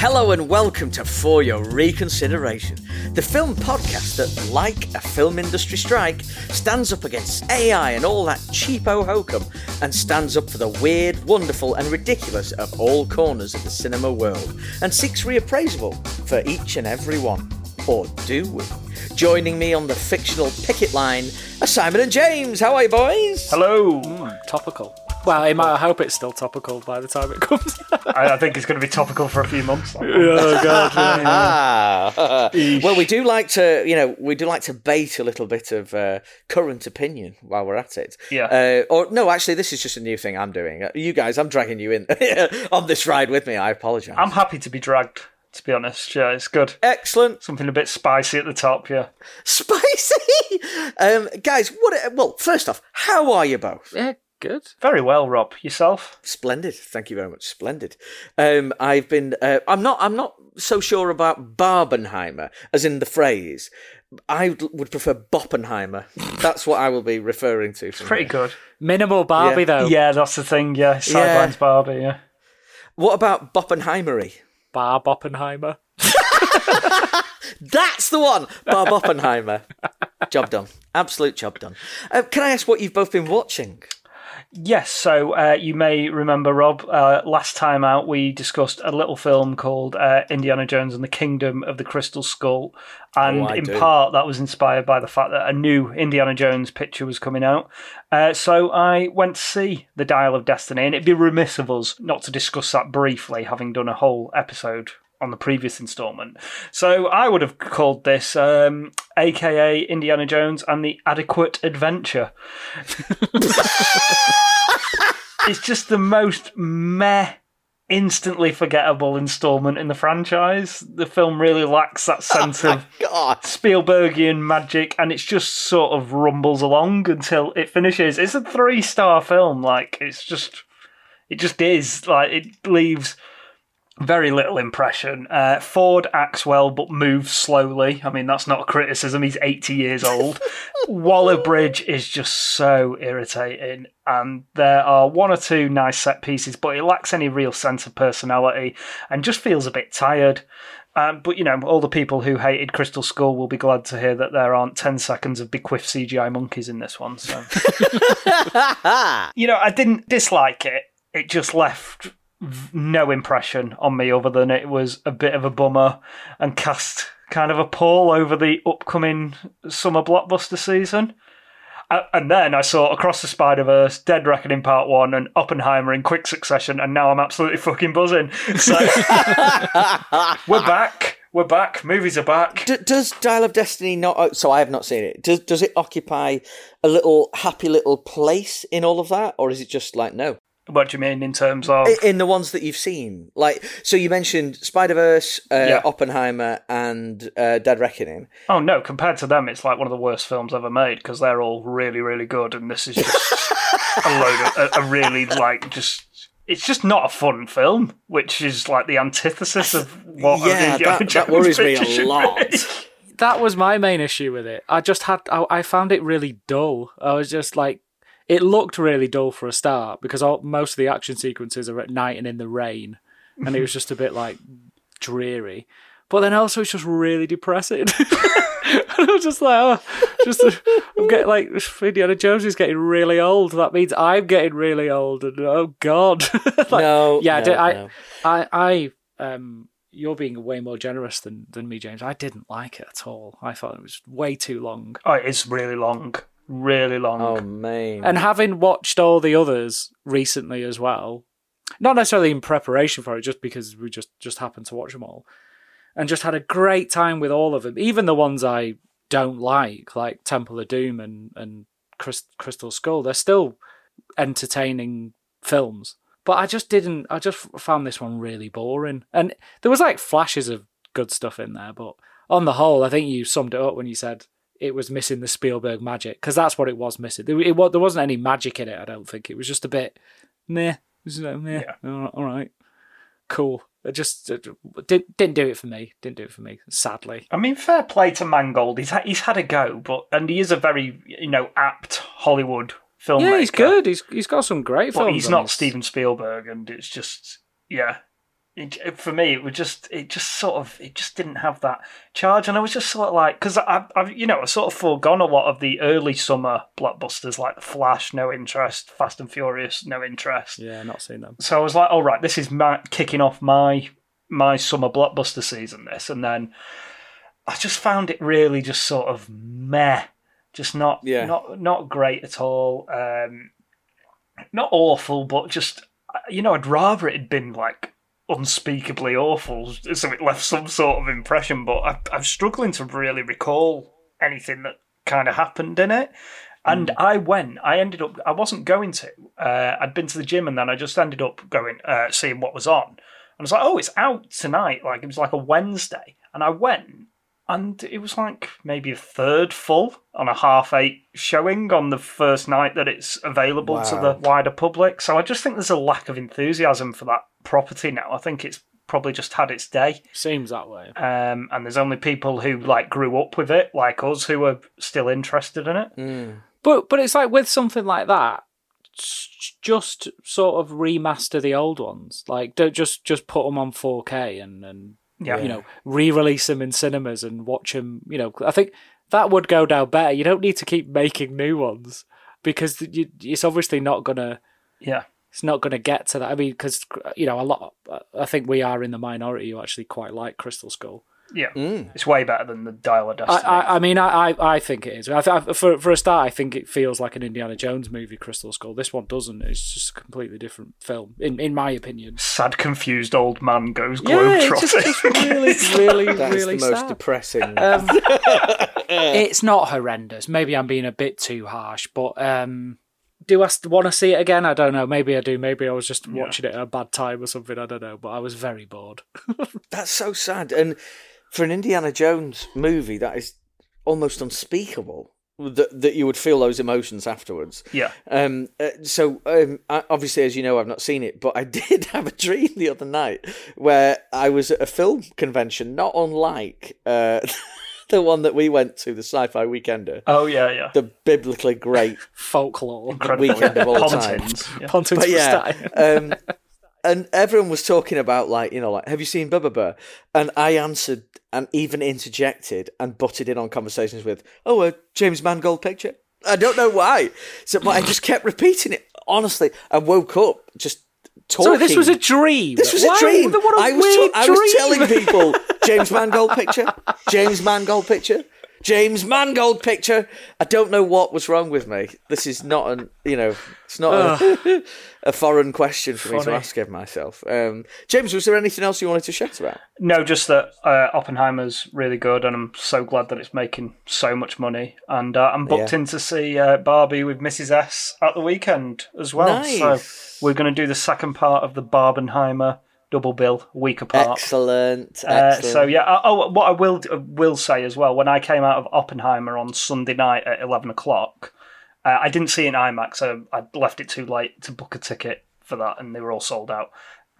Hello and welcome to For Your Reconsideration, the film podcast that, like a film industry strike, stands up against AI and all that cheapo hokum and stands up for the weird, wonderful, and ridiculous of all corners of the cinema world and seeks reappraisal for each and every one. Or do we? Joining me on the fictional picket line are Simon and James. How are you, boys? Hello. Mm, topical. Well, it might, I hope it's still topical by the time it comes. I, I think it's going to be topical for a few months. oh god. Ah. well, we do like to, you know, we do like to bait a little bit of uh, current opinion while we're at it. Yeah. Uh, or no, actually, this is just a new thing I'm doing. Uh, You guys, I'm dragging you in on this ride with me. I apologise. I'm happy to be dragged. To be honest, yeah, it's good. Excellent, Something a bit spicy at the top, yeah. spicy, um, guys. What? Well, first off, how are you both? yeah, good. Very well, Rob. Yourself? Splendid. Thank you very much. Splendid. Um, I've been. Uh, I'm not. I'm not so sure about Barbenheimer, as in the phrase. I would- would prefer Boppenheimer. That's what I will be referring to. from Pretty here. good. Minimal Barbie Yeah. though. Yeah, that's the thing, yeah. Sidelines Barbie, yeah. What about Boppenheimery? Barb Oppenheimer. That's the one. Bob Oppenheimer. job done. Absolute job done. Uh, can I ask what you've both been watching? Yes, so uh, you may remember, Rob, uh, last time out we discussed a little film called uh, Indiana Jones and the Kingdom of the Crystal Skull. And Oh, in do. part, that was inspired by the fact that a new Indiana Jones picture was coming out. Uh, so I went to see The Dial of Destiny, and it'd be remiss of us not to discuss that briefly, having done a whole episode on the previous installment. So I would have called this um, AKA Indiana Jones and the Adequate Adventure. it's just the most meh, instantly forgettable installment in the franchise. The film really lacks that sense of God. Spielbergian magic, and it's just sort of rumbles along until it finishes. It's a three star film. Like it's just, it just is. Like it leaves very little impression. Uh, Ford acts well, but moves slowly. I mean, that's not a criticism. He's 80 years old. Waller Bridge is just so irritating. And there are one or two nice set pieces, but it lacks any real sense of personality and just feels a bit tired. Um, but you know, all the people who hated Crystal Skull will be glad to hear that there aren't 10 seconds of bequiff CGI monkeys in this one. So, you know, I didn't dislike it. It just left no impression on me other than it was a bit of a bummer and cast kind of a pall over the upcoming summer blockbuster season. And then I saw Across the Spider Verse, Dead Reckoning Part 1, and Oppenheimer in quick succession, and now I'm absolutely fucking buzzing. So we're back. We're back. Movies are back. D- does Dial of Destiny not? oh, So I have not seen it. Does does it occupy a little happy little place in all of that, or is it just like no? What do you mean in terms of. In the ones that you've seen, like so, you mentioned Spider Verse, uh, Yeah. Oppenheimer, and uh, Dead Reckoning. Oh no, compared to them, it's like one of the worst films ever made because they're all really, really good, and this is just a load of a, a really like just. It's just not a fun film, which is like the antithesis of what. a yeah, Indiana that, that worries me a lot. That was my main issue with it. I just had, I, I found it really dull. I was just like, it looked really dull for a start because all, most of the action sequences are at night and in the rain, and it was just a bit like dreary. But then also it's just really depressing. and I was just like, oh, just I'm getting like Indiana Jones is getting really old. That means I'm getting really old, and oh god. Like, no, yeah, I no, did- I, no. I, I, um, you're being way more generous than than me, James. I didn't like it at all. I thought it was way too long. Oh, it is really long, really long. Oh man, And having watched all the others recently as well, not necessarily in preparation for it, just because we just just happened to watch them all, and just had a great time with all of them, even the ones I don't like, like Temple of Doom and and Crys- Crystal Skull. They're still entertaining films, but I just didn't. I just found this one really boring, and there was like flashes of good stuff in there, but on the whole, I think you summed it up when you said it was missing the Spielberg magic because that's what it was missing. There, it, wa- there wasn't any magic in it. I don't think it was just a bit, meh. It was, uh, meh. Yeah. All right, cool. It just it didn't didn't do it for me. Didn't do it for me. Sadly, I mean, fair play to Mangold. He's ha- he's had a go, but and he is a very you know apt Hollywood filmmaker. yeah, he's good. He's he's got some great But films. he's not his- Steven Spielberg, and it's just yeah, it, for me, it was just it just sort of it just didn't have that charge, and I was just sort of like because I, I've you know I sort of foregone a lot of the early summer blockbusters like The Flash, no interest, Fast and Furious, no interest. Yeah, not seen them. So I was like, all right, this is my, kicking off my my summer blockbuster season. This, and then I just found it really just sort of meh, just not Yeah. not not great at all. Um, not awful, but just you know, I'd rather it had been like unspeakably awful, so it left some sort of impression. But I, I'm struggling to really recall anything that kind of happened in it. And I went. I ended up. I wasn't going to. Uh, I'd been to the gym, and then I just ended up going, uh, seeing what was on. And I was like, "Oh, it's out tonight!" Like it was like a Wednesday, and I went, and it was like maybe a third full on a half eight showing on the first night that it's available to the wider public. So I just think there's a lack of enthusiasm for that property now. I think it's probably just had its day. Seems that way. Um, and there's only people who like grew up with it, like us, who are still interested in it. Mm. But but it's like with something like that, just sort of remaster the old ones. Like don't just just put them on 4K and and Yeah. you know re-release them in cinemas and watch them. You know, I think that would go down better. You don't need to keep making new ones because you, it's obviously not gonna Yeah. It's not gonna get to that. I mean, because you know a lot. I think we are in the minority who actually quite like Crystal Skull. Yeah. Mm. It's way better than the Dial of I, Destiny. I, I mean, I, I, I think it is. I, th- for for a start, I think it feels like an Indiana Jones movie, Crystal Skull. This one doesn't. It's just a completely different film, in in my opinion. Sad, confused old man goes Yeah, globetrotting. it's just, just really, really, That is really the most sad. depressing. Um, it's not horrendous. Maybe I'm being a bit too harsh, but um, do I want to see it again? I don't know. Maybe I do. Maybe I was just watching it at a bad time or something. I don't know. But I was very bored. That's so sad. And for an Indiana Jones movie, that is almost unspeakable. That that you would feel those emotions afterwards. yeah. Um, uh, so um, I, obviously, as you know, I've not seen it, but I did have a dream the other night where I was at a film convention, not unlike uh, the one that we went to, the Sci-Fi Weekender, Oh, yeah, yeah. the biblically great Folklore. Incredible. weekend of all Pontins, time. yeah. Pontins but yeah, um, and everyone was talking about like you know like have you seen Bubba Burr? And I answered and even interjected and butted in on conversations with oh a James Mangold picture. I don't know why, so but I just kept repeating it. Honestly, I woke up just talking. Sorry, this was a dream. This was Why- a dream. What a I was weird I was telling people James Mangold picture, James Mangold picture, James Mangold picture. I don't know what was wrong with me. This is not an you know it's not a, a foreign question for me to ask of myself. Um, James, was there anything else you wanted to chat about? No, just that uh, Oppenheimer's really good, and I'm so glad that it's making so much money. And uh, I'm booked Yeah. in to see uh, Barbie with Mrs. S at the weekend as well. Nice. So we're going to do the second part of the Barbenheimer double bill, a week apart. Excellent. Uh, excellent. so yeah. uh, Oh, what I will will say as well, when I came out of Oppenheimer on Sunday night at eleven o'clock, uh, I didn't see it in IMAX. So I left it too late to book a ticket for that, and they were all sold out.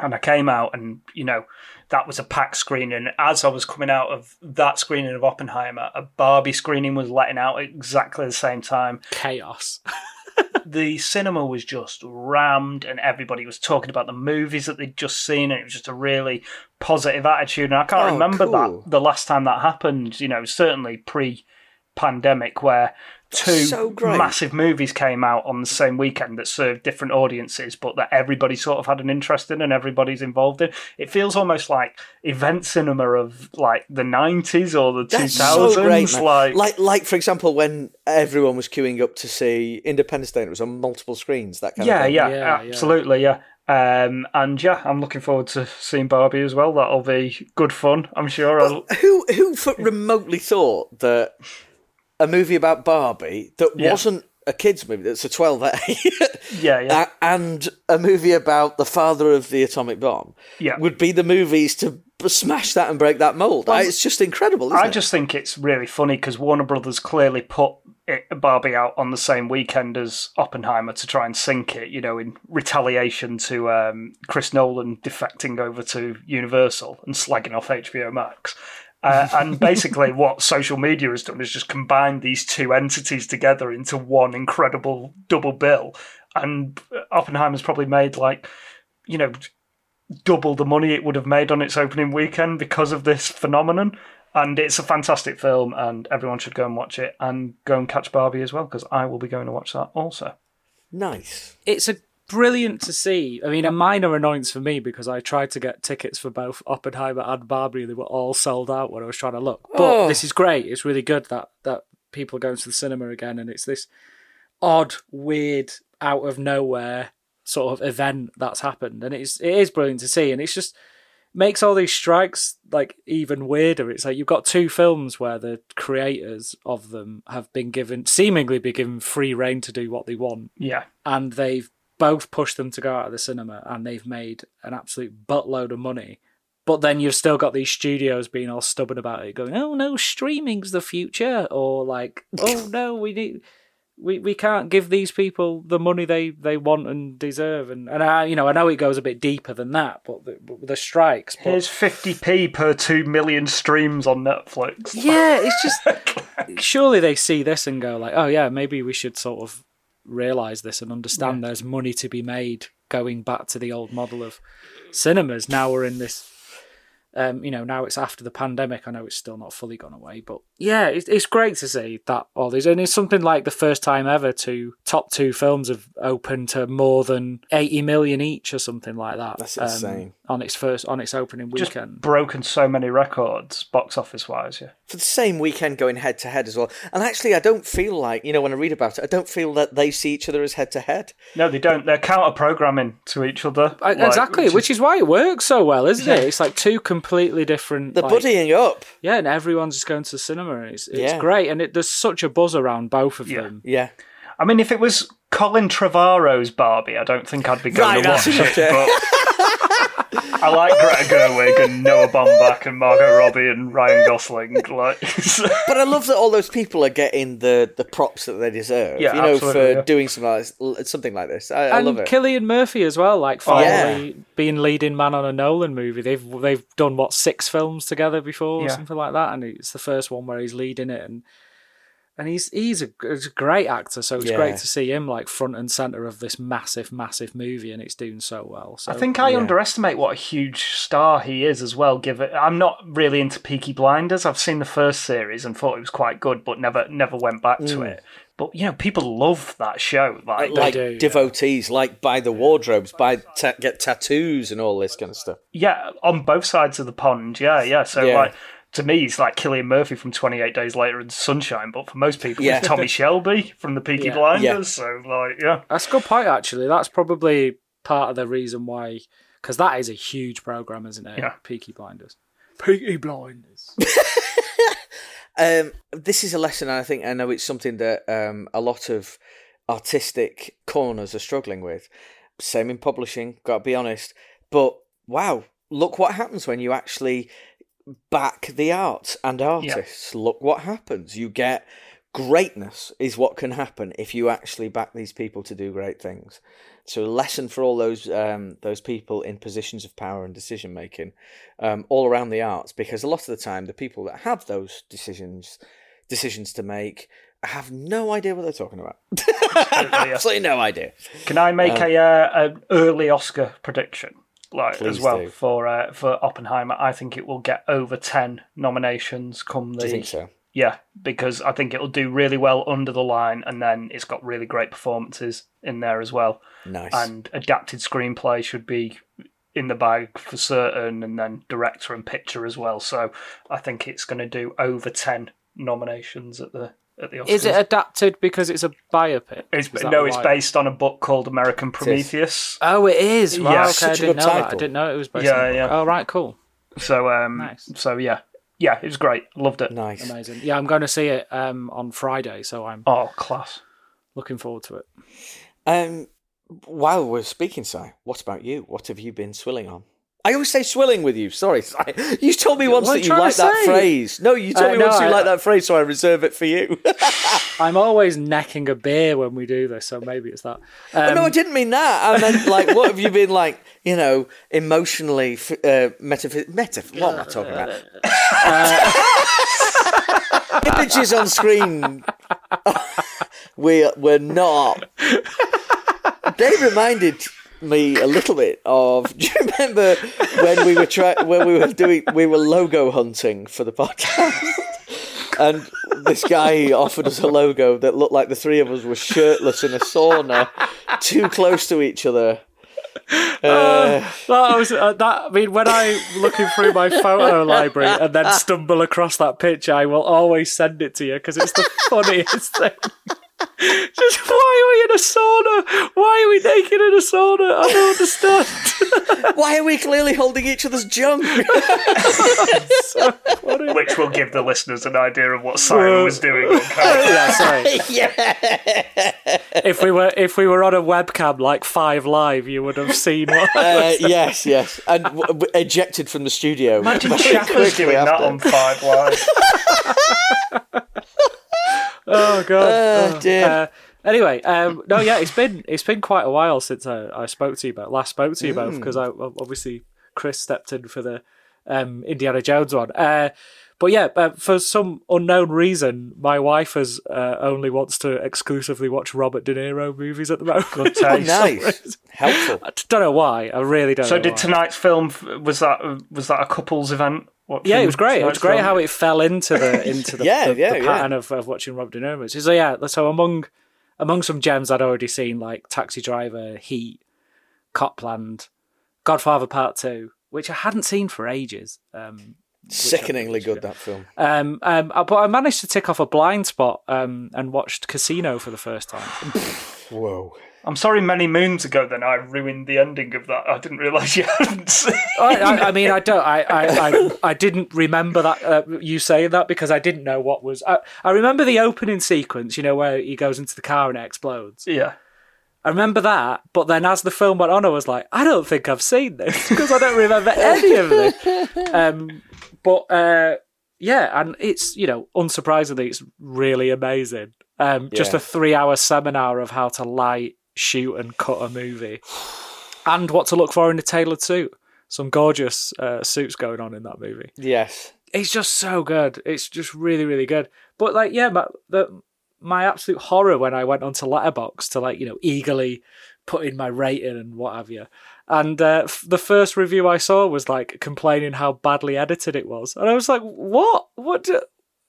And I came out, and you know, that was a packed screening. And as I was coming out of that screening of Oppenheimer, a Barbie screening was letting out at exactly the same time Chaos. the cinema was just rammed and everybody was talking about the movies that they'd just seen and it was just a really positive attitude and i can't Oh, remember cool. that the last time that happened you know certainly pre-pandemic where two so massive movies came out on the same weekend that served different audiences but that everybody sort of had an interest in and everybody's involved in it feels almost like event cinema of like the 90s or the 2000s so like like, like for example, when everyone was queuing up to see Independence Day, and it was on multiple screens. That kind yeah, of thing. yeah, Yeah, yeah. absolutely, yeah. Um, and yeah, I'm looking forward to seeing Barbie as well. That'll be good fun, I'm sure. I'll, Who who f- remotely thought that a movie about Barbie that Yeah. wasn't a kids movie that's a 12A yeah, yeah, a- and a movie about the father of the atomic bomb Yeah. would be the movies to smash that and break that mold. I- it's just incredible, isn't I it? just think it's really funny because Warner Brothers clearly put it, Barbie out on the same weekend as Oppenheimer to try and sink it, you know, in retaliation to um, Chris Nolan defecting over to Universal and slagging off HBO Max. Uh, and basically, what social media has done is just combined these two entities together into one incredible double bill. And Oppenheimer's probably made like, you know, double the money it would have made on its opening weekend because of this phenomenon. And it's a fantastic film, and everyone should go and watch it and go and catch Barbie as well because I will be going to watch that also. Nice. It's a brilliant to see. I mean, a minor annoyance for me because I tried to get tickets for both Oppenheimer and Barbie. They were all sold out when I was trying to look. But Oh. this is great. It's really good that that people are going to the cinema again, and it's this odd, weird, out of nowhere sort of event that's happened, and it's it is brilliant to see, and it's just makes all these strikes like even weirder. It's like you've got two films where the creators of them have been given seemingly been given free reign to do what they want Yeah. and they've both pushed them to go out of the cinema and they've made an absolute buttload of money. But then you've still got these studios being all stubborn about it, going, "Oh no, streaming's the future," or like, "Oh no, we need, we, we can't give these people the money they, they want and deserve." And and I, you know, I know it goes a bit deeper than that, but the, the strikes. But Here's 50p per 2 million streams on Netflix. yeah, it's just surely they see this and go like, oh yeah, maybe we should sort of realize this and understand there's money to be made going back to the old model of cinemas. Now we're in this. Um, you know, now it's after the pandemic. I know it's still not fully gone away, but yeah, it's, it's great to see that all these, and it's something like the first time ever to top two films have opened to more than eighty million each or something like that. That's um, insane. on its first on its opening Just weekend. broken so many records, box office wise, yeah. For the same weekend going head to head as well. And actually, I don't feel like, you know, when I read about it, I don't feel that they see each other as head to head. No, they don't. They're counter programming to each other. Uh, like, exactly, which is, why it works so well, isn't it? It's like two completely different. They're like- buddying up. yeah, and everyone's just going to the cinema. And it's it's Yeah. great, and it, there's such a buzz around both of Yeah. them. Yeah. I mean, if it was Colin Trevorrow's Barbie, I don't think I'd be going Right, to watch that's it. okay. But I like Greta Gerwig and Noah Baumbach and Margot Robbie and Ryan Gosling. Like, But I love that all those people are getting the, the props that they deserve. Yeah, you know, for yeah. doing something like this. Something like this. I, I love it. Cillian Murphy as well, like Oh, finally being leading man on a Nolan movie. They've they've done what six films together before, or something like that, and it's the first one where he's leading it, and and he's he's a, he's a great actor. So it's Yeah. great to see him like front and center of this massive, massive movie, and it's doing so well. So I think I Yeah. underestimate what a huge star he is as well. Given I'm not really into Peaky Blinders. I've seen the first series and thought it was quite good, but never never went back to mm. it. But you know, people love that show. Like, like do, yeah. devotees, like buy the wardrobes, buy ta- get tattoos and all this kind of stuff. yeah, on both sides of the pond. Yeah, yeah. So Yeah. like. To me, it's like Cillian Murphy from 28 Days Later and Sunshine, but for most people, Yeah. it's Tommy Shelby from the Peaky Yeah. Blinders. Yeah. So, like, yeah. That's a good point, actually. That's probably part of the reason why, because that is a huge program, isn't it? Yeah. Peaky Blinders. Peaky Blinders. Um, this is a lesson, I think I know it's something that um, a lot of artistic corners are struggling with. Same in publishing, got to be honest. But wow, look what happens when you actually back the arts and artists. Look what happens. You get greatness, is what can happen if you actually back these people to do great things. So, a lesson for all those um, those people in positions of power and decision making um, all around the arts, because a lot of the time, the people that have those decisions decisions to make have no idea what they're talking about. yeah. Absolutely no idea. Can I make a uh, an early Oscar prediction? Like as well do. for uh, for Oppenheimer, I think it will get over ten nominations. Come the Do you think so? yeah, because I think it'll do really well under the line, and then it's got really great performances in there as well. Nice. And adapted screenplay should be in the bag for certain, and then director and picture as well. So I think it's going to do over ten nominations at the at the Oscars. Is it adapted because it's a biopic? It's, no, it's why? based on a book called American Prometheus. Oh, it is. Wow, Yeah. okay, I Such a didn't good know that. I didn't know it was based Yeah, on a book. yeah. Oh, right, cool. So um, Nice. so yeah, yeah, it was great. Loved it. nice. Amazing. Yeah, I'm going to see it um, on Friday, so I'm Oh, class. looking forward to it. Um, while we're speaking, Si, what about you? What have you been swilling on? I always say swilling with you. Sorry, You told me once What that you like that phrase. No, you told Uh, me no, once you like that phrase, so I reserve it for you. I'm always necking a beer when we do this, so maybe it's that. Um, no, I didn't mean that. I meant like, what have you been like? You know, emotionally, uh, metaphys- metaph- What am I talking about? Images on screen. we we're not. They reminded me a little bit of. Do you remember when we were try- when we were doing we were logo hunting for the podcast, and this guy offered us a logo that looked like the three of us were shirtless in a sauna, too close to each other. Uh, That was uh, that. I mean, when I'm looking through my photo library and then stumble across that picture, I will always send it to you because it's the funniest thing. Just why are we in a sauna? Why are we naked in a sauna? I don't understand. why are we clearly holding each other's junk? so. Which will give the listeners an idea of what Simon was doing. on camera. Yeah, sorry. yeah. If we were if we were on a webcam like Five Live, you would have seen what. Uh, yes, yes, and w- w- ejected from the studio. Imagine very Shepard's quickly doing that on Five Live. Oh god. Oh, Oh, dear. uh, anyway, um, no, yeah, it's been it's been quite a while since I, I spoke to you about last spoke to you both because I obviously Chris stepped in for the um, Indiana Jones one. Uh, but yeah, uh, for some unknown reason, my wife has uh, only wants to exclusively watch Robert De Niro movies at the moment. Good Oh, taste. nice, helpful. I don't know why. I really don't. So know did why. tonight's film was that was that a couples event? Watching Yeah, it was great. It was great film? how it fell into the into the, Yeah, the, yeah, the yeah. pattern of, of watching Robert De Niro movies. So yeah, so among among some gems I'd already seen like Taxi Driver, Heat, Copland, Godfather Part Two, which I hadn't seen for ages. Um, Sickeningly good that film. um, um, uh, but I managed to tick off a blind spot um, and watched Casino for the first time. Whoa. I'm sorry, many moons ago. Then I ruined the ending of that. I didn't realise you hadn't seen. I, I, I mean, I don't. I, I, I, I didn't remember that uh, you saying that because I didn't know what was. I, I remember the opening sequence. You know where he goes into the car and it explodes. yeah, I remember that, but then as the film went on, I was like, I don't think I've seen this because I don't remember any of this. Um, but uh, yeah, and it's you know, unsurprisingly, it's really amazing. Um, Just a three-hour seminar of how to light, shoot, and cut a movie, and what to look for in a tailored suit. Some gorgeous uh, suits going on in that movie Yes. it's just so good. It's just really, really good. But like, yeah, my, the my absolute horror when I went onto Letterboxd to like you know eagerly put in my rating and what have you. And uh, f- the first review I saw was like complaining how badly edited it was, and I was like, "What? What? do-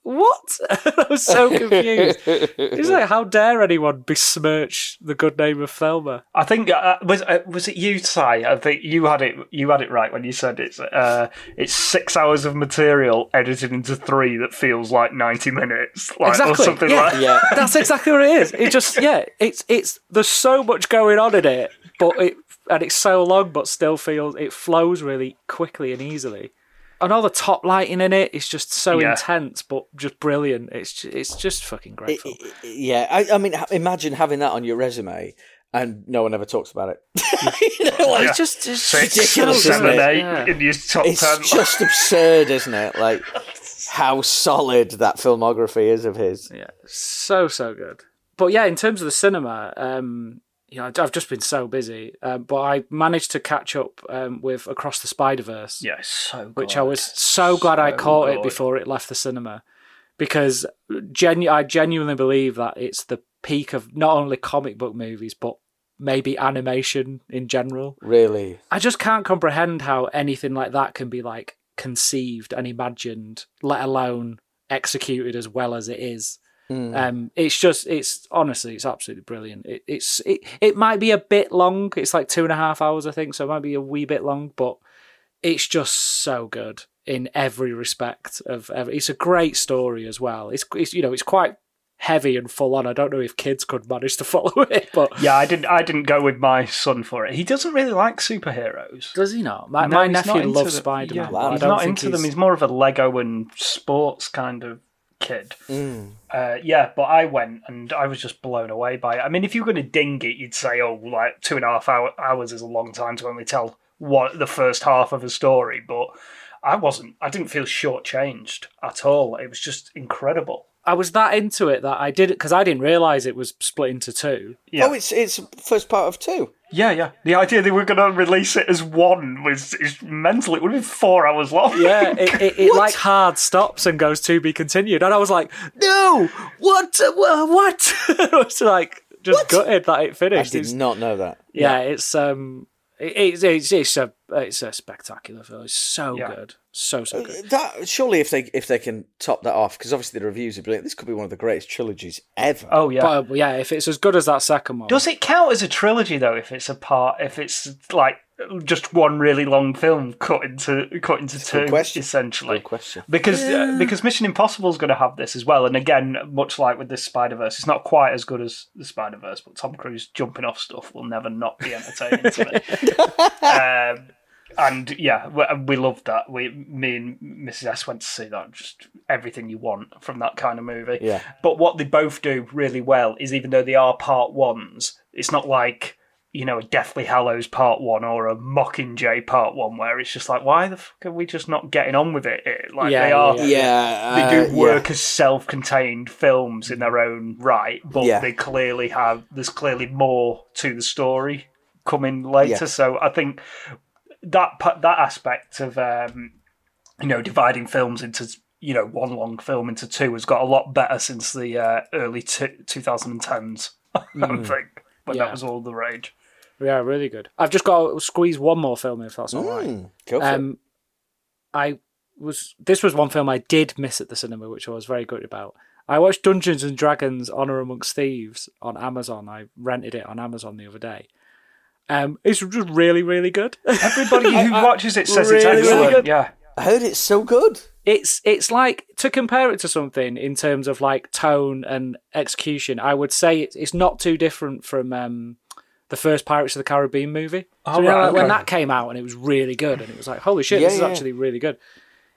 What?" I was so confused. It's like, how dare anyone besmirch the good name of Thelma? I think uh, was uh, was it you, Si? I think you had it. You had it right when you said it's uh, it's six hours of material edited into three that feels like ninety minutes, like, or Exactly, something yeah. like. Yeah. That's exactly what it is. It just yeah, it's it's there's so much going on in it, but it and it's so long, but still feels it flows really quickly and easily. And all the top lighting in it is just so Yeah. intense, but just brilliant. It's ju- it's just fucking great. film. Yeah, I, I mean, imagine having that on your resume and no one ever talks about it. you know, like, It's just it's Six, ridiculous, seven, isn't it? eight Yeah. in your top it's ten. just absurd, isn't it? Like how solid that filmography is of his. Yeah, so so good. But yeah, in terms of the cinema, um, you know, I've just been so busy, um, but I managed to catch up um, with Across the Spider Verse. yeah, so good. which I was so glad I So caught it before it left the cinema, because genu- I genuinely believe that it's the peak of not only comic book movies but maybe animation in general. Really, I just can't comprehend how anything like that can be like conceived and imagined, let alone executed as well as it is. Hmm. Um, it's just, it's honestly, it's absolutely brilliant. It, it's, it, it might be a bit long. It's like two and a half hours, I think, so it might be a wee bit long, but it's just so good in every respect. Of every, it's a great story as well. It's, it's, you know, it's quite heavy and full on. I don't know if kids could manage to follow it, but Yeah, I didn't. I didn't go with my son for it. He doesn't really like superheroes. does he not? My, No, my he's not nephew loves them. Spider Man. Yeah, he's not into them. he's- He's more of a Lego and sports kind of kid. Mm. Uh, yeah, but I went and I was just blown away by it. I mean, if you're going to ding it, you'd say, "Oh, like two and a half hour, hours is a long time to only tell what the first half of a story." But I wasn't. I didn't feel shortchanged at all. It was just incredible. I was that into it that I did it because I didn't realize it was split into two. Yeah. Oh, it's it's first part of two. Yeah, yeah. The idea they were going to release it as one was is mental. It would have been four hours long. Yeah, it, it, it like hard stops and goes to be continued, and I was like, no, what, Uh, what? it was like just gutted that it finished. I did It's- not know that. yeah, it's um, it, it's it's it's a it's a spectacular film. It's so Yeah. good, so so good. That surely, if they if they can top that off, because obviously the reviews are brilliant. This could be one of the greatest trilogies ever. Oh yeah. But uh, yeah, if it's as good as that second one, Does it count as a trilogy though? If it's a part, if it's like just one really long film cut into cut into two, good question. essentially. Good question. Because uh, because Mission Impossible is going to have this as well, and again, much like with this Spider Verse, it's not quite as good as the Spider Verse, but Tom Cruise jumping off stuff will never not be entertaining to me. um, and yeah, we, we loved that. We, me and Mrs S went to see that. Just everything you want from that kind of movie. Yeah. But what they both do really well is even though they are part ones, it's not like you know a Deathly Hallows part one or a Mockingjay part one where it's just like why the fuck are we just not getting on with it? It- like Yeah, they are. yeah, Yeah, They uh, do work as self-contained films in their own right, but Yeah. they clearly have. There's clearly more to the story coming later. Yeah. So I think that that aspect of um, you know dividing films into you know one long film into two has got a lot better since the uh, early t- 2010s. I think when Yeah. that was all the rage. yeah, really good. I've just got to squeeze one more film in, if that's all right. Mm, go. Um, I was this was one film I did miss at the cinema, which I was very good about. I watched Dungeons and Dragons: Honor Amongst Thieves on Amazon. I rented it on Amazon the other day. Um, it's just really, really good. Everybody who watches it says really, it's really excellent. good. Yeah. I heard it's so good. it's it's like to compare it to something in terms of like tone and execution. I would say it's it's not too different from um, the first Pirates of the Caribbean movie. Oh, so, you know, right, like, when that came out and it was really good, and it was like, holy shit, Yeah, this is yeah. actually really good.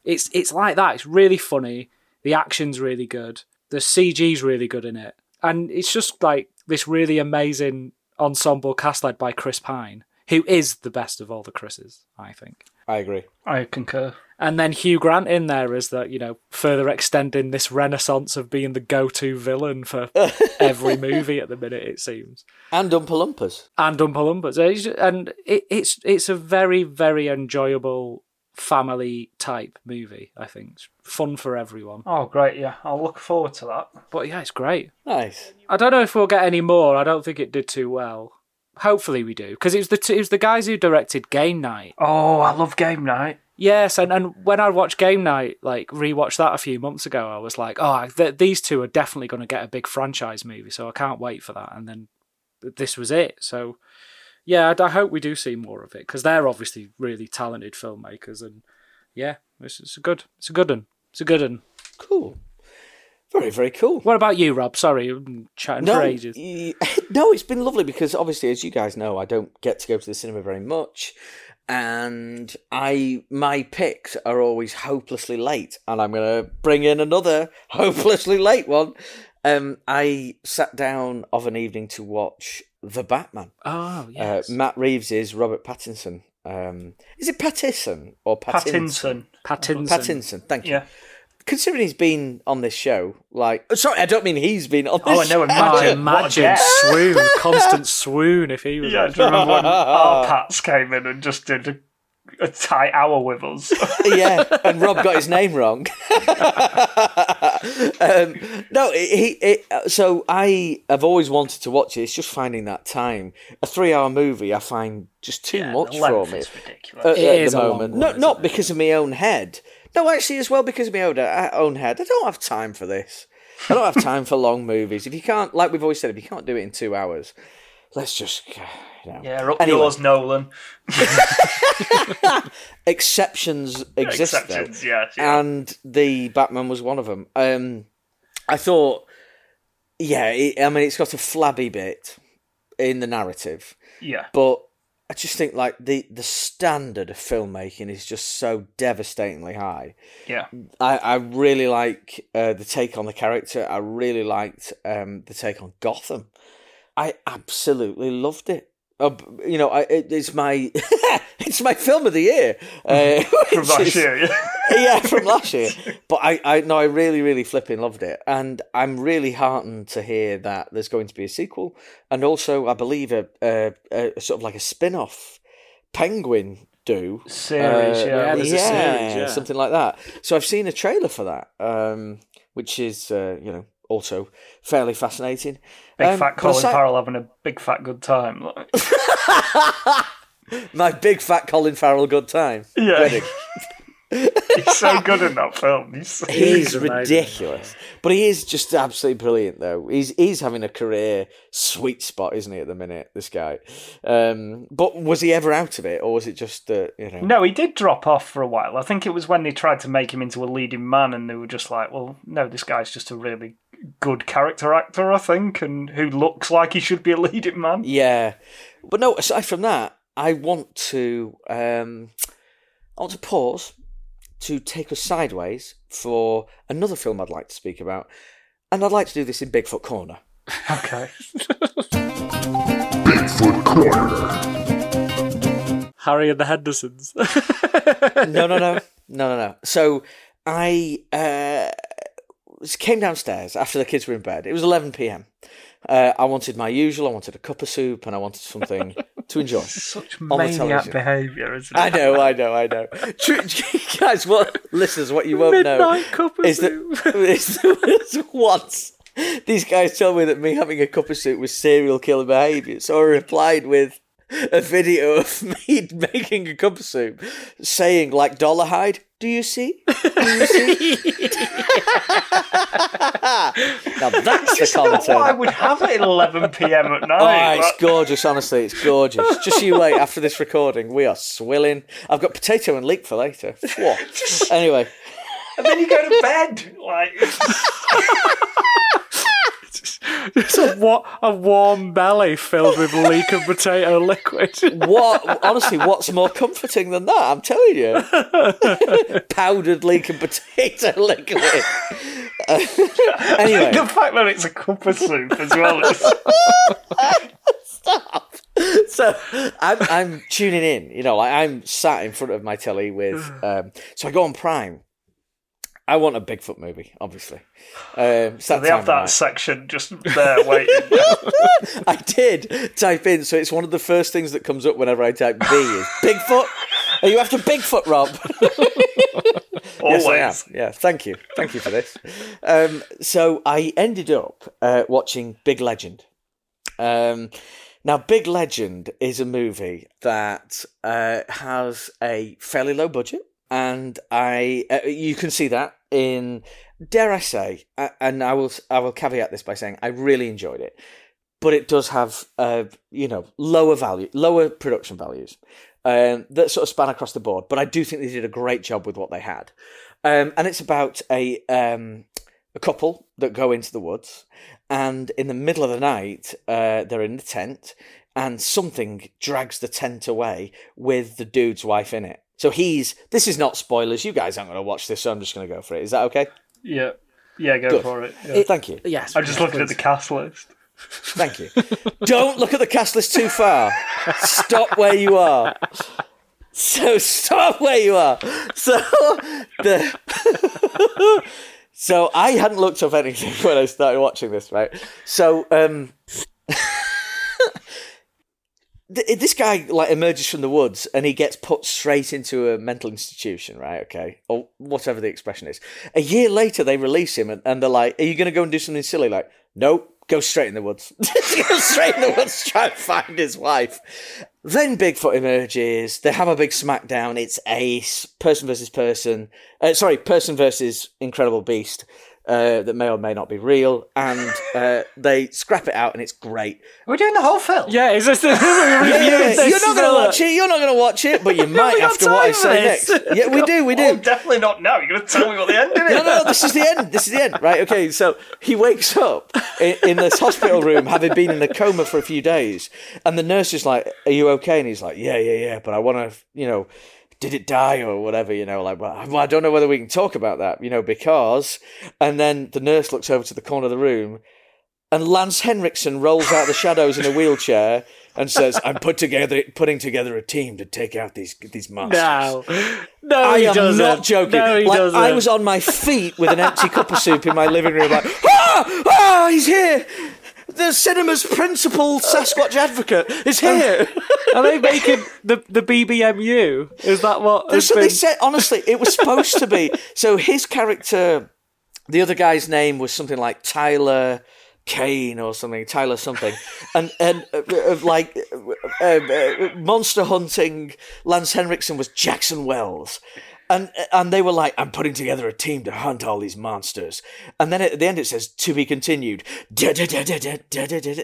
It's it's like that. It's really funny. The action's really good. The CG's really good in it, and it's just like this really amazing ensemble cast led by Chris Pine, who is the best of all the Chris's, I think. I agree. I concur. And then Hugh Grant in there is that, you know, further extending this renaissance of being the go-to villain for every movie at the minute. It seems, And Oompa and Oompa and it, it's it's a very very enjoyable family type movie. I think it's fun for everyone. Oh, great. Yeah. I'll look forward to that. But yeah, it's great. Nice. I don't know if we'll get any more. I don't think it did too well. Hopefully we do, because it was the t- it was the guys who directed Game Night. Oh, I love game night. Yes, and, and when I watched Game Night, like rewatched that a few months ago, I was like, oh, th- these two are definitely going to get a big franchise movie, so I can't wait for that. And then th- this was it. So yeah, I, I hope we do see more of it because they're obviously really talented filmmakers, and yeah, it's, it's a good, it's a good one, it's a good one. Cool. Very, very cool. What about you, Rob? Sorry, I've been chatting no, for ages. y- no, it's been lovely because obviously, as you guys know, I don't get to go to the cinema very much, and I my picks are always hopelessly late, and I'm going to bring in another hopelessly late one. Um, I sat down of an evening to watch The Batman. Oh yes, Uh, Matt Reeves is Robert Pattinson. Um, is it Pattinson or Pattinson? Pattinson. Pattinson. Pattinson. Thank you. Yeah. Considering he's been on this show, like, sorry, I don't mean he's been on. This Oh, I know. Imagine. what imagine swoon, constant swoon if he was. Yeah, do you remember when our Pats came in and just did a, a tight hour with us? yeah, and Rob got his name wrong. um, no, he. It, so I have always wanted to watch it. It's just finding that time. A three-hour movie, I find just too much the for length me is ridiculous. at, It at is the a long moment. one, not isn't it? because of my own head. No, actually, as well because of my own, uh, own head. I don't have time for this. I don't have time for long movies. If you can't, like we've always said, if you can't do it in two hours, let's just, you know. yeah, up Anyway. yours, Nolan. Exceptions exist, though. Exceptions, yes. Yeah. and the Batman was one of them. Um, I thought, yeah, it, I mean, it's got a flabby bit in the narrative, yeah. but I just think like the the standard of filmmaking is just so devastatingly high. Yeah. I, I really like uh, the take on the character. I really liked um, the take on Gotham. I absolutely loved it. Uh, you know, I, it, it's my it's my film of the year. Uh, From last is- year, yeah. yeah, from last year. But I, I no, I really, really flipping loved it, and I'm really heartened to hear that there's going to be a sequel, and also I believe a, a, a sort of like a spin-off Penguin do Series, Uh, yeah. Yeah, there's a series, yeah. something like that. So I've seen a trailer for that, um, which is uh, you know also fairly fascinating. Big Um, fat Colin aside- Farrell having a big fat good time. Like, My big fat Colin Farrell good time. Yeah. Ready? he's so good in that film. He's so- He's He's ridiculous, but he is just absolutely brilliant. Though he's he's having a career sweet spot, isn't he? At the minute, this guy. Um, but was he ever out of it, or was it just uh, you know? No, he did drop off for a while. I think it was when they tried to make him into a leading man, and they were just like, "Well, no, this guy's just a really good character actor, I think, and who looks like he should be a leading man." Yeah, but no. Aside from that, I want to um, I want to pause to take us sideways for another film I'd like to speak about, and I'd like to do this in Bigfoot Corner. Okay. Bigfoot Corner. Harry and the Hendersons. no, no, no, no, no, no. So I uh, came downstairs after the kids were in bed. It was 11 p.m. Uh, I wanted my usual. I wanted a cup of soup, and I wanted something to enjoy. Such maniac behaviour, isn't it? I know, I know, I know. Guys, what listeners, what you won't know Midnight cup of is soup. that is once these guys told me that me having a cup of soup was serial killer behaviour. So I replied with a video of me making a cup of soup, saying like Dolarhyde, "Do you see? Do you see?" now that's the Not content. I would have it at 11 p.m. at night. Oh, night. it's gorgeous, honestly, it's gorgeous. Just you wait after this recording, we are swilling. I've got potato and leek for later. What? Anyway, and then you go to bed. Like, It's a, wa- a warm belly filled with leek and potato liquid. what? Honestly, what's more comforting than that? I'm telling you, powdered leek and potato liquid. Uh, anyway, the fact that it's a cup of soup as well. Is, stop. So I'm, I'm tuning in. You know, like I'm sat in front of my telly with. Um, so I go on Prime. I want a Bigfoot movie, obviously. Um, that they have that of night. section just there waiting. I did type in, so it's one of the first things that comes up whenever I type B is Bigfoot. Are you after Bigfoot, Rob? Always. Yes, I am. Yeah, thank you, thank you for this. Um, so I ended up uh, watching Big Legend. Um, now, Big Legend is a movie that uh, has a fairly low budget, and I uh, you can see that in dare I say, uh, and I will I will caveat this by saying I really enjoyed it, but it does have uh, you know lower value, lower production values um, that sort of span across the board. But I do think they did a great job with what they had, um, and it's about a um, a couple that go into the woods, and in the middle of the night, uh, they're in the tent, and something drags the tent away with the dude's wife in it. So he's. This is not spoilers. You guys aren't going to watch this, so I'm just going to go for it. Is that okay? Yeah. Yeah, go Good. for it. Yeah. Thank you. yes. I'm just looking at the cast list. Thank you. Don't look at the cast list too far. Stop where you are. So stop where you are. So the so I hadn't looked up anything when I started watching this, right? So um th- this guy like emerges from the woods and he gets put straight into a mental institution, right? Okay, or whatever the expression is. A year later, they release him and, and they're like, "Are you going to go and do something silly?" Like, nope. Go straight in the woods. go straight in the woods. Try and find his wife. Then Bigfoot emerges. They have a big smackdown. It's Ace, person versus person. Uh, sorry, person versus Incredible Beast. Uh, that may or may not be real, and uh, they scrap it out, and it's great. We're doing the whole film. Yeah, is this the Yeah, review? yeah, of this you're not going to watch it. You're not going to watch it, but you might after what I say for next. Yeah, we do. We do. Oh, definitely not now. You're going to tell me what the end is. No, no, no, this is the end. This is the end, right? Okay, so he wakes up in, in this hospital room, having been in a coma for a few days, and the nurse is like, "Are you okay?" And he's like, "Yeah, yeah, yeah." But I want to, you know, did it die or whatever? You know, like, well, I don't know whether we can talk about that, you know, because. And then the nurse looks over to the corner of the room, and Lance Henriksen rolls out the shadows in a wheelchair and says, "I'm put together, putting together a team to take out these these monsters." No, no, I he am doesn't. not joking. No, he like, doesn't. I was on my feet with an empty cup of soup in my living room, like, ah, ah, he's here. The cinema's principal Sasquatch advocate is here. Are they making the the BBMU? Is that what? Has so they said, honestly, it was supposed to be. So his character the other guy's name was something like Tyler Kane or something, Tyler something, and and uh, uh, like uh, uh, monster hunting. Lance Henriksen was Jackson Wells. And, and they were like, I'm putting together a team to hunt all these monsters. And then at the end it says, to be continued.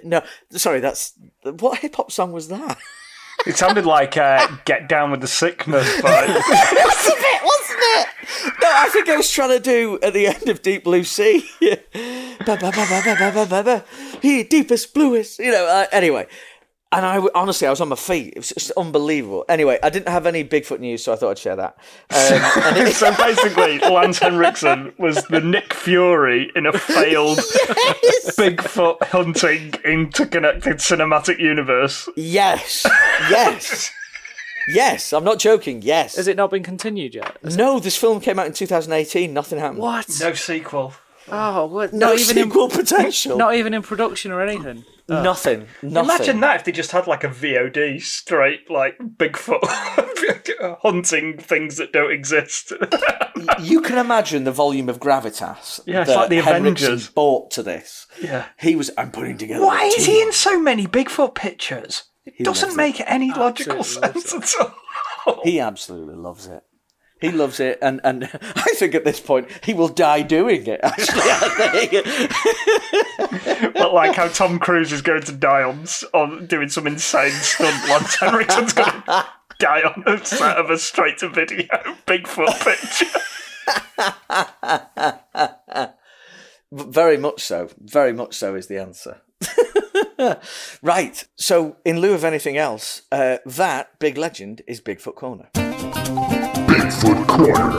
No, sorry, that's. What hip hop song was that? It sounded like uh, "Get Down with the Sickness" by That's a bit, wasn't it? No, I think I was trying to do at the end of Deep Blue Sea. Ba, ba, ba, ba, ba, ba, ba, ba, ba. Here, deepest, bluest. You know. Uh, anyway, and I honestly, I was on my feet. It was just unbelievable. Anyway, I didn't have any Bigfoot news, so I thought I'd share that. Um, and it- so basically, Lance Henriksen was the Nick Fury in a failed Bigfoot hunting interconnected cinematic universe. yes, yes, yes. I'm not joking. Yes. Has it not been continued yet? No, this film came out in 2018. Nothing happened. What? No sequel. Oh, what? No not even in sequel potential. not even in production or anything. Nothing. Nothing. Imagine that if they just had like a VOD straight like Bigfoot hunting things that don't exist. you can imagine the volume of gravitas Yeah, it's that like the Henriksen Avengers. bought to this. yeah. He was. I'm putting together. Why is he in so many Bigfoot pictures? It He doesn't make any logical Absolutely sense at all. He absolutely loves it. He loves it, and, and I think at this point he will die doing it. Actually, I think. But like how Tom Cruise is going to die on, on doing some insane stunt, Lance Henriksen's going to die on a set of a straight to video Bigfoot picture. very much so. Very much so is the answer. right. So, in lieu of anything else, uh, that big legend is Bigfoot Corner. Bigfoot Corner.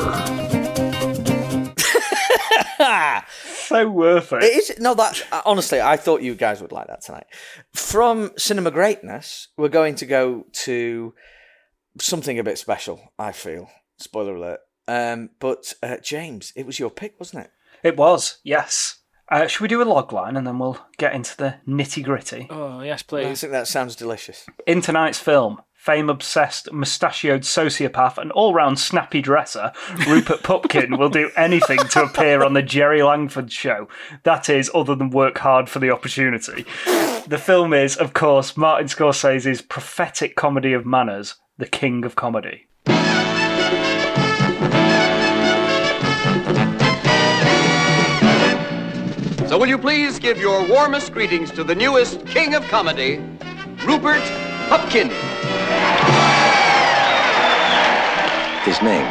So worth it. It is no that honestly, I thought you guys would like that tonight. From cinema greatness, we're going to go to something a bit special. I feel spoiler alert. Um, but uh, James, it was your pick, wasn't it? It was, yes. Uh, should we do a log line and then we'll get into the nitty gritty? Oh yes, please. I please. think that sounds delicious. In tonight's film, fame obsessed, mustachioed sociopath and all round snappy dresser, Rupert Pupkin will do anything to appear on the Jerry Langford show. That is, other than work hard for the opportunity. The film is, of course, Martin Scorsese's prophetic comedy of manners, The King of Comedy. So will you please give your warmest greetings to the newest king of comedy, Rupert Pupkin. His name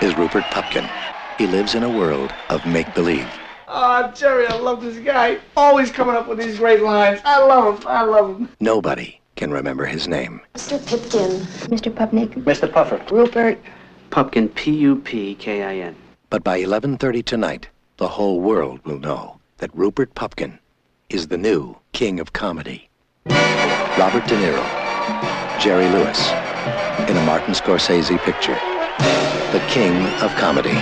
is Rupert Pupkin. He lives in a world of make believe. Oh, ah, Jerry, I love this guy. Always coming up with these great lines. I love him. I love him. Nobody can remember his name. Mr. Pipkin. Mr. Pupnik. Mr. Puffer. Rupert. Pupkin, P-U-P-K-I-N. But by 11:30 tonight, the whole world will know that Rupert Pupkin is the new king of comedy. Robert De Niro, Jerry Lewis, in a Martin Scorsese picture. The king of comedy.